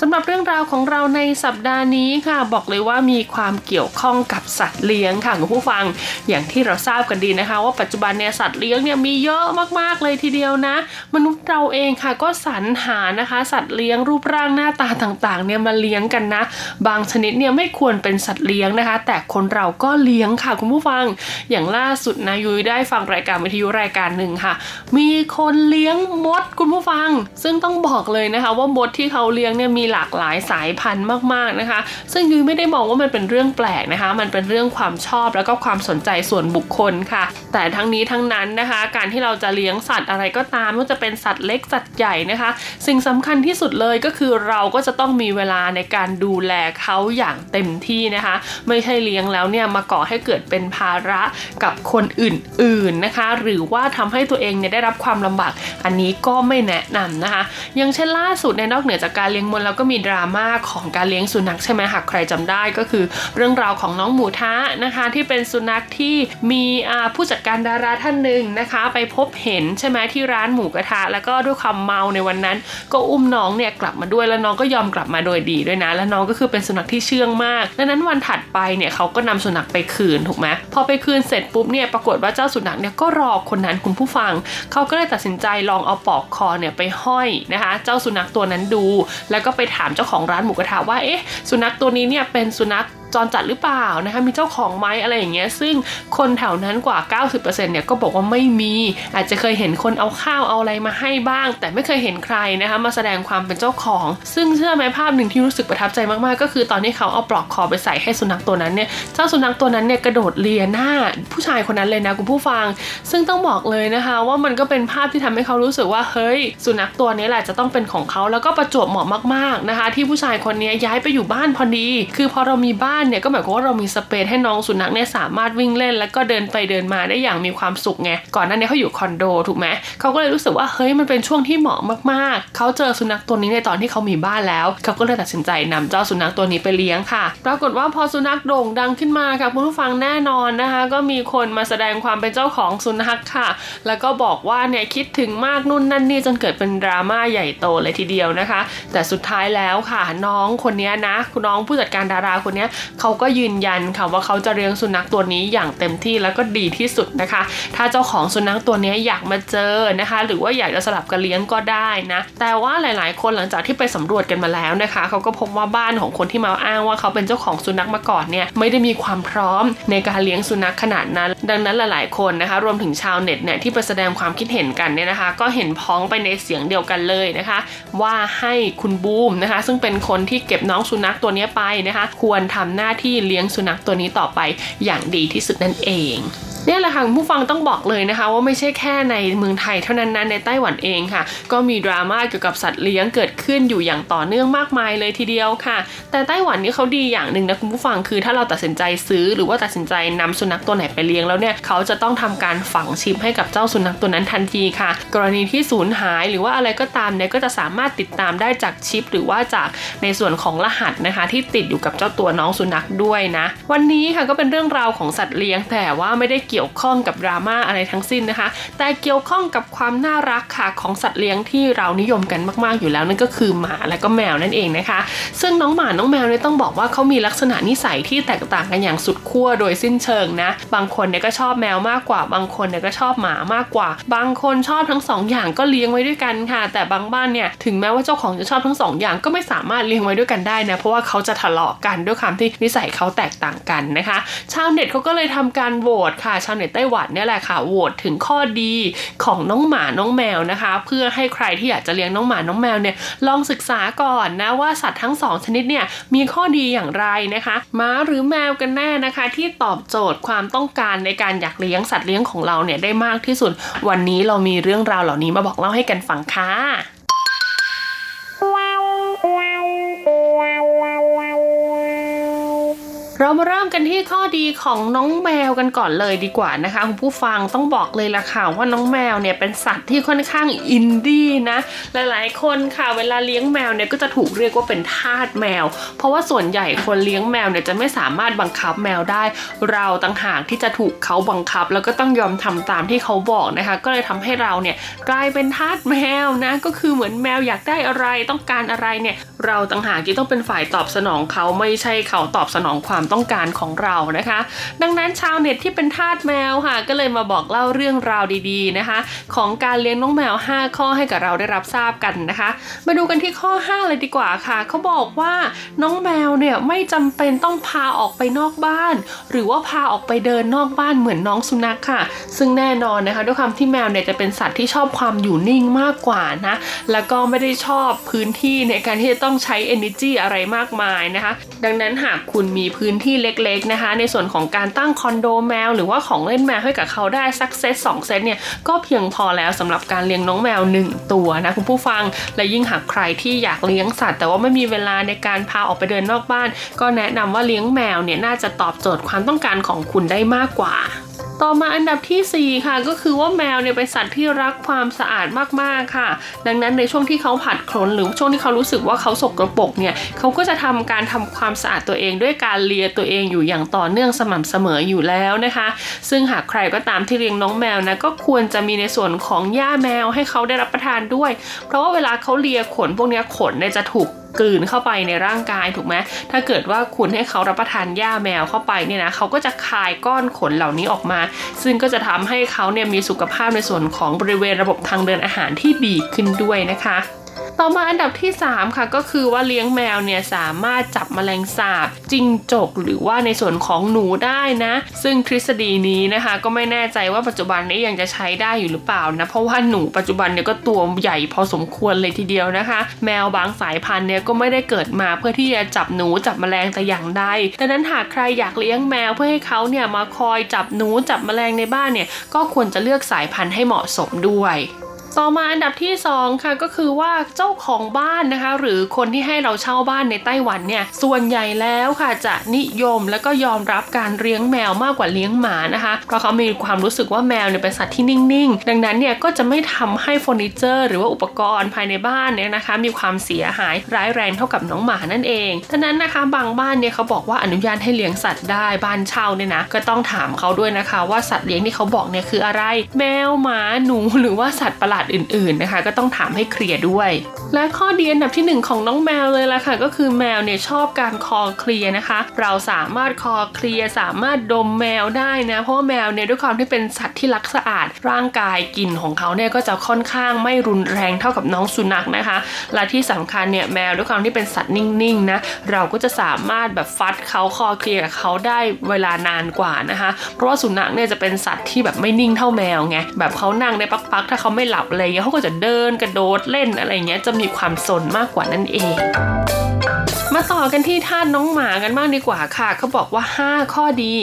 สำหรับเรื่องราวของเราในสัปดาห์นี้ค่ะ บอกเลยว่ามีความเกี่ยวข้องกับสัตว์เลี้ยงค่ะคุณผู้ฟังอย่างที่เราทราบกันดีนะคะ ว่าปัจจุบันเนี่ยสัตว์เลี้ยงเนี่ยมีเยอะมากๆเลยทีเดียวนะ มนุษย์เราเองค่ะก็สรรหานะคะ สัตว์เลี้ยงรูปร่างหน้าตาต่างๆเนี่ยมาเลี้ยงกันนะ บางชนิดเนี่ยไม่ควรเป็นสัตว์เลี้ยงนะคะ แต่คนเราก็เลี้ยงค่ะคุณผู้ฟัง อย่างล่าสุดนะยุ้ยได้ฟังรายการวิทยุรายการหนึ่งค่ะ มีคนเลี้ยงมดคุณผู้ฟัง ซึ่งต้องบอกเลยนะคะว่ามดที่เขาเลี้ยงเนี่ยมีหลากหลายสายพันธุ์มากๆนะคะ ซึ่งยุ้ยไม่ได้มองว่ามันเป็นเรื่องแปลกนะคะ มันเป็นเรื่องความชอบแล้วก็ความสนใจส่วนบุคคลค่ะ แต่ทั้งนี้ทั้งนั้นนะคะ การที่เราจะเลี้ยงสัตว์อะไรก็ตามไม่ว่าจะเป็นสัตว์เล็กสัตว์ใหญ่นะคะ สิ่งสำคัญที่สุดเลยก็คือเราก็จะต้องมีเวลาในการดูแลเขาอย่างเต็มที่นะคะ ไม่ใช่เลี้ยงแล้วเนี่ยมาก่อให้เกิดเป็นภาระกับคนอื่นๆนะคะ หรือว่าทำให้ตัวเองเนี่ยได้รับความลำบาก อันนี้ก็ไม่แนะนำนะคะ อย่างเช่นล่าสุดในนอกเหนือจากการเลี้ยงมลก็มีดราม่าของการเลี้ยงสุนัขใช่ไหมหากใครจำได้ก็คือเรื่องราวของน้องหมูทะนะคะ ที่เป็นสุนัขที่มีผู้จัดการดาราท่านหนึ่งนะคะ ไปพบเห็นใช่ไหมที่ร้านหมูกระทะ แล้วก็ด้วยความเมาในวันนั้น ก็อุ้มน้องเนี่ยกลับมาด้วยแล้วน้องก็ยอมกลับมาโดยดีด้วยนะ แล้วน้องก็คือเป็นสุนัขที่เชื่องมาก ดังนั้นวันถัดไปเนี่ยเขาก็นำสุนัขไปคืนถูกไหมพอไปคืนเสร็จปุ๊บเนี่ยปรากฏว่าเจ้าสุนัขเนี่ยก็รอคนนั้นคุณผู้ฟัง เขาก็เลยตัดสินใจลองเอาปอกคอเนี่ยไปห้อยนะคะ เจ้าสุนัขตัวนั้นดู แล้วก็ไปถามเจ้าของร้านหมูกระทะว่าเอ๊ะสุนัขตัวนี้เนี่ยเป็นสุนัขจรจัดหรือเปล่านะคะมีเจ้าของไหมอะไรอย่างเงี้ยซึ่งคนแถวนั้นกว่า 90%เนี่ยก็บอกว่าไม่มี อาจจะเคยเห็นคนเอาข้าวเอาอะไรมาให้บ้าง แต่ไม่เคยเห็นใครนะคะมาแสดงความเป็นเจ้าของ ซึ่งเชื่อไหมภาพหนึ่งที่รู้สึกประทับใจมากๆ ก็คือตอนที่เขาเอาปลอกคอไปใส่ให้สุนัขตัวนั้นเนี่ยเจ้าสุนัขตัวนั้นเนี่ยกระโดดเลียหน้า ผู้ชายคนนั้นเลยนะคุณผู้ฟัง ซึ่งต้องบอกเลยนะคะ ว่ามันก็เป็นภาพที่ทำให้เขารู้สึกว่าเฮ้ย สุนัขตัวนี้แหละจะต้องเป็นของเขาแล้วก็ประจวบเหมาะมากๆนะคะ ที่ผู้ชายคนนี้ย้ายไปอยู่บ้านพอดี คือพอเรามีบ้านเนี่ยก็หมายความว่าเรามีสเปซให้น้องสุนัขเนี่ยสามารถวิ่งเล่น แล้วก็เดินไปเดินมาได้อย่างมีความสุขไงก่อนหน้านี้เขาอยู่คอนโดถูกไหมเขาก็เลยรู้สึกว่าเฮ้ยมันเป็นช่วงที่เหมาะมากๆ เขาเจอสุนัขตัวนี้ในตอนที่เขามีบ้านแล้วเขาก็เลยตัดสินใจนำเจ้าสุนัขตัวนี้ไปเลี้ยงค่ะ ปรากฏว่าพอสุนัขโด่งดังขึ้นมาค่ะคุณผู้ฟังแน่นอนนะคะ ก็มีคนมาแสดงความเป็นเจ้าของสุนัขค่ะ แล้วก็บอกว่าเนี่ยคิดถึงมากนู่นนั่นนี่จนเกิดเป็นดราม่าใหญ่โตเลยทีเดียวนะคะ แต่สุดท้ายแล้วค่ะน้องคนนี้นะน้องผู้จัดการดาราคนนี้เขาก็ยืนยันค่ะว่าเขาจะเลี้ยงสุนัขตัวนี้อย่างเต็มที่แล้วก็ดีที่สุดนะคะ ถ้าเจ้าของสุนัขตัวนี้อยากมาเจอนะคะ หรือว่าอยากจะสลับกันเลี้ยงก็ได้นะ แต่ว่าหลาย ๆ คนหลังจากที่ไปสำรวจกันมาแล้วนะคะเขาก็พบว่าบ้านของคนที่มาอ้างว่าเขาเป็นเจ้าของสุนัขมาก่อนเนี่ยไม่ได้มีความพร้อมในการเลี้ยงสุนัขขนาดนั้น ดังนั้นหลาย ๆ คนนะคะ รวมถึงชาวเน็ตเนี่ยที่ไปแสดงความคิดเห็นกันเนี่ยนะคะ ก็เห็นพ้องไปในเสียงเดียวกันเลยนะคะ ว่าให้คุณบูมนะคะ ซึ่งเป็นคนที่เก็บน้องสุนัขตัวนี้ไปนะคะ ควรทำหน้าที่เลี้ยงสุนัขตัวนี้ต่อไปอย่างดีที่สุดนั่นเอง เนี่ยแหละค่ะผู้ฟังต้องบอกเลยนะคะ ว่าไม่ใช่แค่ในเมืองไทยเท่านั้นนะในไต้หวันเองค่ะ ก็มีดราม่าเกี่ยวกับสัตว์เลี้ยงเกิดขึ้นอยู่อย่างต่อเนื่องมากมายเลยทีเดียวค่ะ แต่ไต้หวันนี่เขาดีอย่างหนึ่งนะคุณผู้ฟังคือถ้าเราตัดสินใจซื้อ หรือว่าตัดสินใจนำสุนัขตัวไหนไปเลี้ยงแล้วเนี่ยเขาจะต้องทำการฝังชิปให้กับเจ้าสุนัขตัวนั้นทันทีค่ะ กรณีที่สูญหายหรือว่าอะไรก็ตามเนี่ยก็จะสามารถติดตามได้จากชิป หรือว่าจากในส่วนของรหัสนะคะ ที่ติดอยู่กับเจ้าตัวน้องสุนัขด้วยนะ วันนี้ค่ะก็เป็นเรื่องราวของสัตว์เลี้ยงแต่ว่าไม่ได้เกี่ยวกี่ยวข้องกับดราม่าอะไรทั้งสิ้นนะคะ แต่เกี่ยวข้องกับความน่ารักค่ะของสัตว์เลี้ยงที่เรานิยมกันมากๆอยู่แล้วนั่นก็คือหมาและก็แมวนั่นเองนะคะ ซึ่งน้องหมาน้องแมวเนี่ยต้องบอกว่าเขามีลักษณะนิสัยที่แตกต่างกันอย่างสุดขั้วโดยสิ้นเชิงนะ บางคนเนี่ยก็ชอบแมวมากกว่า บางคนเนี่ยก็ชอบหมามากกว่า บางคนชอบทั้งสองอย่างก็เลี้ยงไว้ด้วยกันค่ะ แต่บางบ้านเนี่ยถึงแม้ว่าเจ้าของจะชอบทั้งสองอย่างก็ไม่สามารถเลี้ยงไว้ด้วยกันได้นะเพราะว่าเขาจะทะเลาะกันด้วยความที่นิสัยเขาแตกต่างกันนะคะ ชาวเน็ตเขาก็เลยทำการโหวตค่ะชาวเน็ตไต้หวันเนี่ยแหละค่ะโหวตถึงข้อดีของน้องหมาน้องแมวนะคะ เพื่อให้ใครที่อยากจะเลี้ยงน้องหมาน้องแมวเนี่ยลองศึกษาก่อนนะว่าสัตว์ทั้งสองชนิดเนี่ยมีข้อดีอย่างไรนะคะม้าหรือแมวกันแน่นะคะ ที่ตอบโจทย์ความต้องการในการอยากเลี้ยงสัตว์เลี้ยงของเราเนี่ยได้มากที่สุด วันนี้เรามีเรื่องราวเหล่านี้มาบอกเล่าให้กันฟังค่ะ เรามาเริ่มกันที่ข้อดีของน้องแมวกันก่อนเลยดีกว่านะคะคุณผู้ฟังต้องบอกเลยละค่ะว่าน้องแมวเนี่ยเป็นสัตว์ที่ค่อนข้างอินดี้นะหลายๆ คนค่ะเวลาเลี้ยงแมวเนี่ยก็จะถูกเรียกว่าเป็นทาสแมว เพราะว่าส่วนใหญ่คนเลี้ยงแมวเนี่ยจะไม่สามารถบังคับแมวได้ เราต่างหากที่จะถูกเขาบังคับ แล้วก็ต้องยอมทำตามที่เขาบอกนะคะ ก็เลยทำให้เราเนี่ยกลายเป็นทาสแมวนะก็คือเหมือนแมวอยากได้อะไรต้องการอะไรเนี่ย เราต่างหากที่ต้องเป็นฝ่ายตอบสนองเขาไม่ใช่เขาตอบสนองความต้องการของเรานะคะ ดังนั้นชาวเน็ตที่เป็นทาสแมวค่ะ ก็เลยมาบอกเล่าเรื่องราวดีๆนะคะ ของการเลี้ยงน้องแมว 5 ข้อให้กับเราได้รับทราบกันนะคะ มาดูกันที่ข้อ 5 เลยดีกว่าค่ะเขาบอกว่าน้องแมวเนี่ยไม่จำเป็นต้องพาออกไปนอกบ้าน หรือว่าพาออกไปเดินนอกบ้านเหมือนน้องสุนัขค่ะ ซึ่งแน่นอนนะคะ ด้วยความที่แมวเนี่ยจะเป็นสัตว์ที่ชอบความอยู่นิ่งมากกว่านะแล้วก็ไม่ได้ชอบพื้นที่ในการที่จะต้องใช้ energy อะไรมากมายนะคะ ดังนั้นหากคุณมีพื้นที่เล็กๆนะคะ ในส่วนของการตั้งคอนโดแมว หรือว่าของเล่นแมวให้กับเขาได้สักเซตสองเซตเนี่ยก็เพียงพอแล้วสำหรับการเลี้ยงน้องแมว 1 ตัวนะคุณผู้ฟัง และยิ่งหากใครที่อยากเลี้ยงสัตว์ แต่ว่าไม่มีเวลาในการพาออกไปเดินนอกบ้าน ก็แนะนำว่าเลี้ยงแมวเนี่ยน่าจะตอบโจทย์ความต้องการของคุณได้มากกว่าต่อมาอันดับทีสี่ 4 ค่ะ ก็คือว่าแมวเนี่ยเป็นสัตว์ที่รักความสะอาดมากๆค่ะ ดังนั้นในช่วงที่เขาผัดขนหรือช่วงที่เขารู้สึกว่าเขาสกรปรกเนี่ยเขาก็จะทำการทำความสะอาดตัวเองด้วยการเลียตัวเองอยู่อย่างต่อเนื่องสม่ำเสมออยู่แล้วนะคะ ซึ่งหากใครก็ตามที่เลี้ยงน้องแมวนะก็ควรจะมีในส่วนของหญ้าแมวให้เขาได้รับประทานด้วย เพราะว่าเวลาเขาเลียขนพวกนี้ขนเนี่ยจะถูก กลืนเข้าไปในร่างกายถูกไหมถ้าเกิดว่าคุณให้เขารับประทานหญ้าแมวเข้าไปเนี่ยนะเขาก็จะคายก้อนขนเหล่านี้ออกมา ซึ่งก็จะทำให้เขาเนี่ยมีสุขภาพในส่วนของบริเวณระบบทางเดินอาหารที่ดีขึ้นด้วยนะคะ ต่อมาอันดับที่ 3 ค่ะก็คือว่าเลี้ยงแมวเนี่ยสามารถจับแมลงสาบจิงจกหรือว่าในส่วนของหนูได้นะ ซึ่งทฤษฎีนี้นะคะ ก็ไม่แน่ใจว่าปัจจุบันนี้ยังจะใช้ได้อยู่หรือเปล่านะเพราะว่าหนูปัจจุบันเนี่ยก็ตัวใหญ่พอสมควรเลยทีเดียวนะคะ แมวบางสายพันธุ์เนี่ยก็ไม่ได้เกิดมาเพื่อที่จะจับหนูจับแมลงแต่อย่างใดดังนั้นหากใครอยากเลี้ยงแมวเพื่อให้เขาเนี่ยมาคอยจับหนูจับแมลงในบ้านเนี่ยก็ควรจะเลือกสายพันธุ์ให้เหมาะสมด้วย ต่อมาอันดับที่ 2 ค่ะก็คือว่าเจ้าของบ้านนะคะ หรือคนที่ให้เราเช่าบ้านในไต้หวันเนี่ยส่วนใหญ่แล้วค่ะจะนิยมแล้วก็ยอมรับการเลี้ยงแมวมากกว่าเลี้ยงหมานะคะ เพราะเขามีความรู้สึกว่าแมวเนี่ยเป็นสัตว์ที่นิ่งๆ ดังนั้นเนี่ยก็จะไม่ทำให้เฟอร์นิเจอร์ หรือว่าอุปกรณ์ภายในบ้านเนี่ยนะคะ มีความเสียหายร้ายแรงเท่ากับน้องหมานั่นเองดังนั้นนะคะบางบ้านเนี่ยเขาบอกว่าอนุญาตให้เลี้ยงสัตว์ได้บ้านเช่าเนี่ยนะก็ต้องถามเขาด้วยนะคะ ว่าสัตว์เลี้ยงที่เขาบอกเนี่ยคืออะไร แมวหมาหนูหรือว่าสัตว์ประหลาดอื่นๆนะคะ ก็ต้องถามให้เคลียร์ด้วย และข้อดีอันดับที่ 1 ของน้องแมวเลยล่ะค่ะ ก็คือแมวเนี่ยชอบการคอเคลียร์นะคะ เราสามารถคอเคลียร์สามารถดมแมวได้นะเพราะแมวเนี่ยด้วยความที่เป็นสัตว์ที่รักสะอาด ร่างกายกลิ่นของเขาเนี่ยก็จะค่อนข้างไม่รุนแรงเท่ากับน้องสุนัขนะคะ และที่สำคัญเนี่ยแมวด้วยความที่เป็นสัตว์นิ่งๆนะเราก็จะสามารถแบบฟัดเขาคอเคลียร์กับเขาได้เวลานานกว่านะคะ เพราะว่าสุนัขเนี่ยจะเป็นสัตว์ที่แบบไม่นิ่งเท่าแมวไงแบบเขานั่งได้ปักๆ ถ้าเขาไม่หลับอะไรเงี้ยเขาก็จะเดินกระโดดเล่นอะไรเงี้ยจะมีความสนมากกว่านั่นเอง มาต่อกันที่ท่านน้องหมากันบ้างดีกว่าค่ะเขาบอกว่า 5 ข้อดี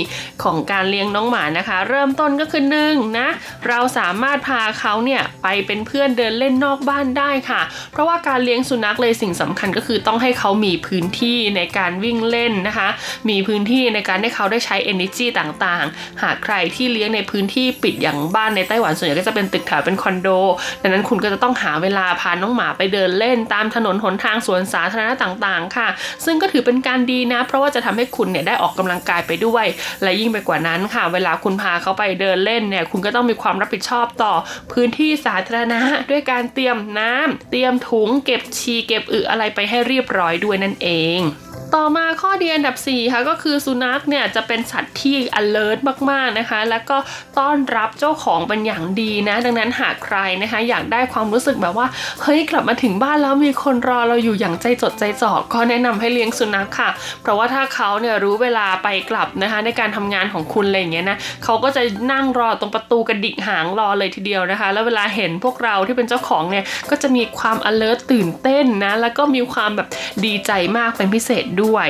ของการเลี้ยงน้องหมานะคะ เริ่มต้นก็คือหนึ่งนะ เราสามารถพาเขาเนี่ยไปเป็นเพื่อนเดินเล่นนอกบ้านได้ค่ะ เพราะว่าการเลี้ยงสุนัขเลยสิ่งสำคัญก็คือต้องให้เขามีพื้นที่ในการวิ่งเล่นนะคะ มีพื้นที่ในการให้เขาได้ใช้ energy ต่างๆ หากใครที่เลี้ยงในพื้นที่ปิดอย่างบ้านในไต้หวันส่วนใหญ่ก็จะเป็นตึกแถวเป็นคอนโดดังนั้นคุณก็จะต้องหาเวลาพาน้องหมาไปเดินเล่นตามถนนหนทางสวนสาธารณะต่างๆ ค่ะ ซึ่งก็ถือเป็นการดีนะ เพราะว่าจะทำให้คุณเนี่ยได้ออกกำลังกายไปด้วย และยิ่งไปกว่านั้นค่ะ เวลาคุณพาเขาไปเดินเล่นเนี่ยคุณก็ต้องมีความรับผิดชอบต่อพื้นที่สาธารณะด้วยการเตรียมน้ำเตรียมถุงเก็บชีเก็บอึอะไรไปให้เรียบร้อยด้วยนั่นเอง ต่อมาข้อดีอันดับ4ค่ะก็คือสุนัขเนี่ยจะเป็นสัตว์ที่ alert มากๆนะคะ แล้วก็ต้อนรับเจ้าของเป็นอย่างดีนะ ดังนั้นหากใครนะคะ อยากได้ความรู้สึกแบบว่าเฮ้ยกลับมาถึงบ้านแล้วมีคนรอเราอยู่อย่างใจจดใจจ่อก็แนะนำให้เลี้ยงสุนัขค่ะ เพราะว่าถ้าเขาเนี่ยรู้เวลาไปกลับนะคะ ในการทำงานของคุณอะไรอย่างเงี้ยนะเขาก็จะนั่งรอตรงประตูกระดิกหางรอเลยทีเดียวนะคะ แล้วเวลาเห็นพวกเราที่เป็นเจ้าของเนี่ยก็จะมีความ alert ตื่นเต้นนะแล้วก็มีความแบบดีใจมากเป็นพิเศษด้วยด้วย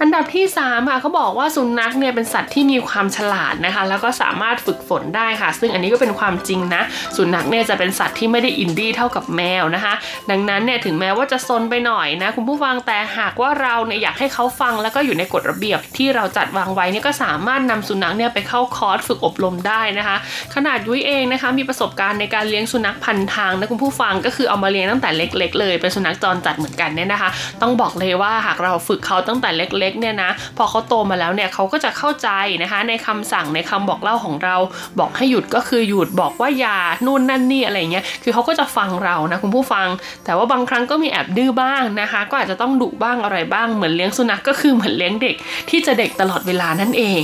อันดับที่ 3 ค่ะเขาบอกว่าสุนัขเนี่ยเป็นสัตว์ที่มีความฉลาดนะคะ แล้วก็สามารถฝึกฝนได้ค่ะ ซึ่งอันนี้ก็เป็นความจริงนะ สุนัขเนี่ยจะเป็นสัตว์ที่ไม่ได้อินดี้เท่ากับแมวนะคะ ดังนั้นเนี่ยถึงแม้ว่าจะซนไปหน่อยนะคุณผู้ฟังแต่หากว่าเราเนี่ยอยากให้เขาฟังแล้วก็อยู่ในกฎระเบียบที่เราจัดวางไว้เนี่ยก็สามารถนำสุนัขเนี่ยไปเข้าคอร์สฝึกอบรมได้นะคะ ขนาดยุ้ยเองนะคะมีประสบการณ์ในการเลี้ยงสุนัขพันทางนะคุณผู้ฟังก็คือเอามาเลี้ยงตั้งแต่เล็ก ๆ เลยเป็นสุนัขจรจัดเหมือนกันเนี่ยนะคะ ต้องบอกเลยว่าหากเราฝึกเขาตั้งแต่เล็กๆเนี่ยนะพอเขาโตมาแล้วเนี่ยเขาก็จะเข้าใจนะคะในคำสั่งในคำบอกเล่าของเรา บอกให้หยุดก็คือหยุดบอกว่าอย่านู่นนั่นนี่อะไรเงี้ยคือเขาก็จะฟังเรานะคุณผู้ฟัง แต่ว่าบางครั้งก็มีแอบดื้อบ้างนะคะ ก็อาจจะต้องดุบ้างอะไรบ้างเหมือนเลี้ยงสุนัขกก็คือเหมือนเลี้ยงเด็กที่จะเด็กตลอดเวลานั่นเอง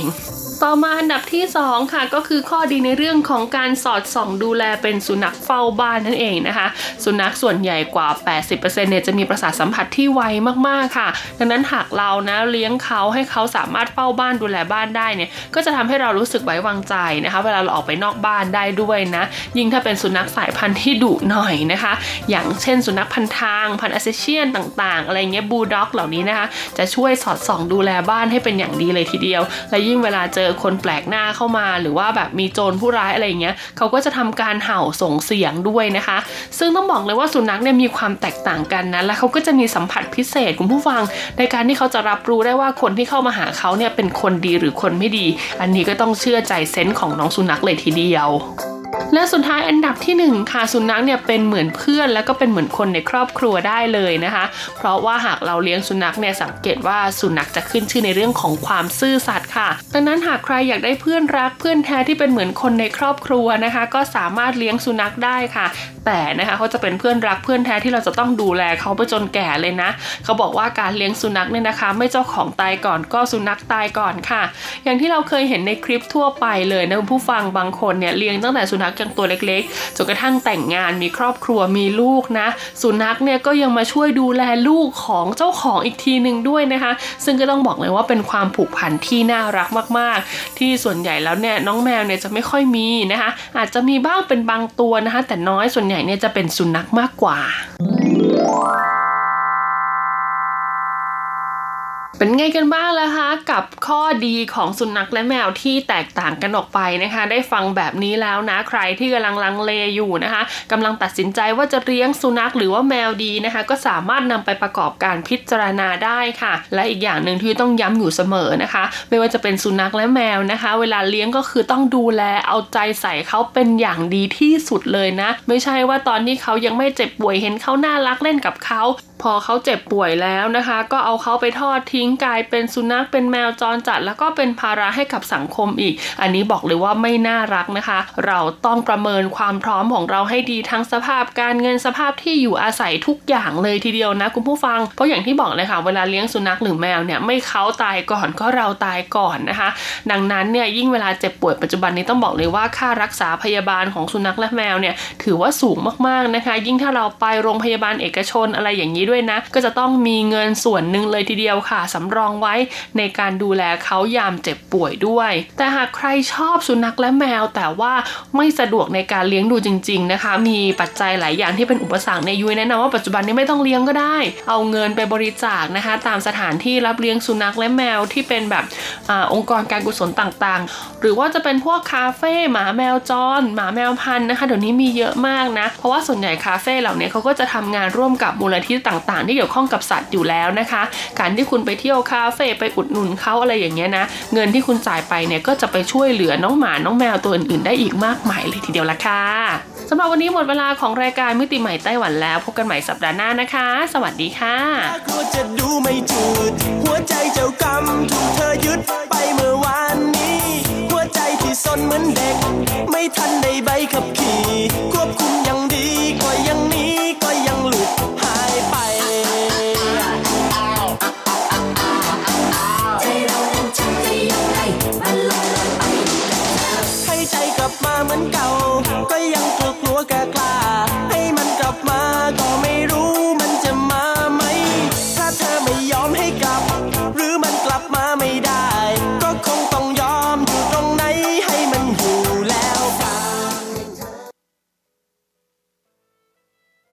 ต่อมาอันดับที่ 2 ค่ะ ก็คือข้อดีในเรื่องของการสอดส่องดูแลเป็นสุนัขเฝ้าบ้านนั่นเองนะคะ สุนัขส่วนใหญ่กว่า 80%เนี่ยจะมีประสาทสัมผัสที่ไวมากๆค่ะ ดังนั้นหากเรานะเลี้ยงเขาให้เขาสามารถเฝ้าบ้านดูแลบ้านได้เนี่ยก็จะทำให้เรารู้สึกไว้วางใจนะคะ เวลาเราออกไปนอกบ้านได้ด้วยนะ ยิ่งถ้าเป็นสุนัขสายพันธุ์ที่ดุหน่อยนะคะ อย่างเช่นสุนัขพันทาง พันธุ์อเซเชียนต่าง ๆ อะไรเงี้ยบูลด็อกเหล่านี้นะคะ จะช่วยสอดส่องดูแลบ้านให้เป็นอย่างดีเลยทีเดียว และยิ่งเวลาเจออคนแปลกหน้าเข้ามา หรือว่าแบบมีโจรผู้ร้ายอะไรเงี้ยเขาก็จะทำการเห่าส่งเสียงด้วยนะคะ ซึ่งต้องบอกเลยว่าสุนัขเนี่ยมีความแตกต่างกันนะและเขาก็จะมีสัมผัสพิเศษคุณผู้ฟัง ในการที่เขาจะรับรู้ได้ว่าคนที่เข้ามาหาเขาเนี่ยเป็นคนดีหรือคนไม่ดี อันนี้ก็ต้องเชื่อใจเซนส์ของน้องสุนัขเลยทีเดียว และสุดท้ายอันดับที่ 1 ค่ะสุนัขเนี่ยเป็นเหมือนเพื่อน แล้วก็เป็นเหมือนคนในครอบครัวได้เลยนะคะ เพราะว่าหากเราเลี้ยงสุนัขเนี่ยสังเกตว่าสุนัขจะขึ้นชื่อในเรื่องของความซื่อสัตย์ค่ะ ดังนั้นหากใครอยากได้เพื่อนรักเพื่อนแท้ที่เป็นเหมือนคนในครอบครัวนะคะ ก็สามารถเลี้ยงสุนัขได้ค่ะ แต่นะคะเขาจะเป็นเพื่อนรักเพื่อนแท้ที่เราจะต้องดูแลเขาไปจนแก่เลยนะ เขาบอกว่าการเลี้ยงสุนัขเนี่ยนะคะ ไม่เจ้าของตายก่อนก็สุนัขตายก่อนค่ะ อย่างที่เราเคยเห็นในคลิปทั่วไปเลยนะผู้ฟังบางคนเนี่ยเลี้ยงตั้งแต่สุนัขยังตัวเล็กๆจนกระทั่งแต่งงานมีครอบครัวมีลูกนะ สุนัขเนี่ยก็ยังมาช่วยดูแลลูกของเจ้าของอีกทีหนึ่งด้วยนะคะ ซึ่งก็ต้องบอกเลยว่าเป็นความผูกพันที่น่ารักมากๆ ที่ส่วนใหญ่แล้วเนี่ยน้องแมวเนี่ยจะไม่ค่อยมีนะคะ อาจจะมีบ้างเป็นบางตัวนะคะ แต่น้อยส่วนใหญ่เนี่ยจะเป็นสุนัขมากกว่า เป็นไงกันบ้างแล้วคะกับข้อดีของสุนัขและแมวที่แตกต่างกันออกไปนะคะ ได้ฟังแบบนี้แล้วนะใครที่กำลังลังเลอยู่นะคะกำลังตัดสินใจว่าจะเลี้ยงสุนัขหรือว่าแมวดีนะคะ ก็สามารถนำไปประกอบการพิจารณาได้ค่ะ และอีกอย่างหนึ่งที่ต้องย้ำอยู่เสมอนะคะ ไม่ว่าจะเป็นสุนัขและแมวนะคะ เวลาเลี้ยงก็คือต้องดูแลเอาใจใส่เขาเป็นอย่างดีที่สุดเลยนะ ไม่ใช่ว่าตอนที่เขายังไม่เจ็บป่วยเห็นเขาน่ารักเล่นกับเขาพอเขาเจ็บป่วยแล้วนะคะ ก็เอาเขาไปทอดทิ้งกลายเป็นสุนัขเป็นแมวจรจัด แล้วก็เป็นภาระให้กับสังคมอีก อันนี้บอกเลยว่าไม่น่ารักนะคะ เราต้องประเมินความพร้อมของเราให้ดีทั้งสภาพการเงินสภาพที่อยู่อาศัยทุกอย่างเลยทีเดียวนะคุณผู้ฟัง เพราะอย่างที่บอกเลยค่ะเวลาเลี้ยงสุนัขหรือแมวเนี่ยไม่เขาตายก่อนก็เราตายก่อนนะคะ ดังนั้นเนี่ยยิ่งเวลาเจ็บป่วยปัจจุบันนี้ต้องบอกเลยว่าค่ารักษาพยาบาลของสุนัขและแมวเนี่ยถือว่าสูงมากๆนะคะ ยิ่งถ้าเราไปโรงพยาบาลเอกชนอะไรอย่างนี้ด้วยนะ ก็จะต้องมีเงินส่วนหนึ่งเลยทีเดียวค่ะสำรองไว้ในการดูแลเขายามเจ็บป่วยด้วย แต่หากใครชอบสุนัขและแมว แต่ว่าไม่สะดวกในการเลี้ยงดูจริง ๆนะคะ มีปัจจัยหลายอย่างที่เป็นอุปสรรคในยุ้ยแนะนำว่าปัจจุบันนี้ไม่ต้องเลี้ยงก็ได้ เอาเงินไปบริจาคนะคะ ตามสถานที่รับเลี้ยงสุนัขและแมวที่เป็นแบบอองค์กรการกุศลต่างๆ หรือว่าจะเป็นพวกคาเฟ่หมาแมวจร หมาแมวพันธุ์นะคะเดี๋ยวนี้มีเยอะมากนะ เพราะว่าส่วนใหญ่คาเฟ่เหล่านี้เขาก็จะทำงานร่วมกับมูลนิธิต่ต่างๆ ที่เกี่ยวข้องกับสัตว์อยู่แล้วนะคะ การที่คุณไปเที่ยวคาเฟ่ไปอุดหนุนเขาอะไรอย่างเงี้ยนะเงินที่คุณจ่ายไปเนี่ยก็จะไปช่วยเหลือน้องหมาน้องแมวตัวอื่นๆ ได้อีกมากมายเลยทีเดียวละค่ะสำหรับวันนี้หมดเวลาของรายการมิติใหม่ไต้หวันแล้วพบกันใหม่สัปดาห์หน้านะคะ สวัสดีค่ะดูไม่จืดหัวใจเจ้ากรรมถูกเธอยึดไปเมื่อวานนี้ หัวใจที่สนเหมือนเด็ก ไม่ทันได้ใบขับขี่ ควบคุมยังดีก็ยังนี้ก็ยังหลุด vẫn cầu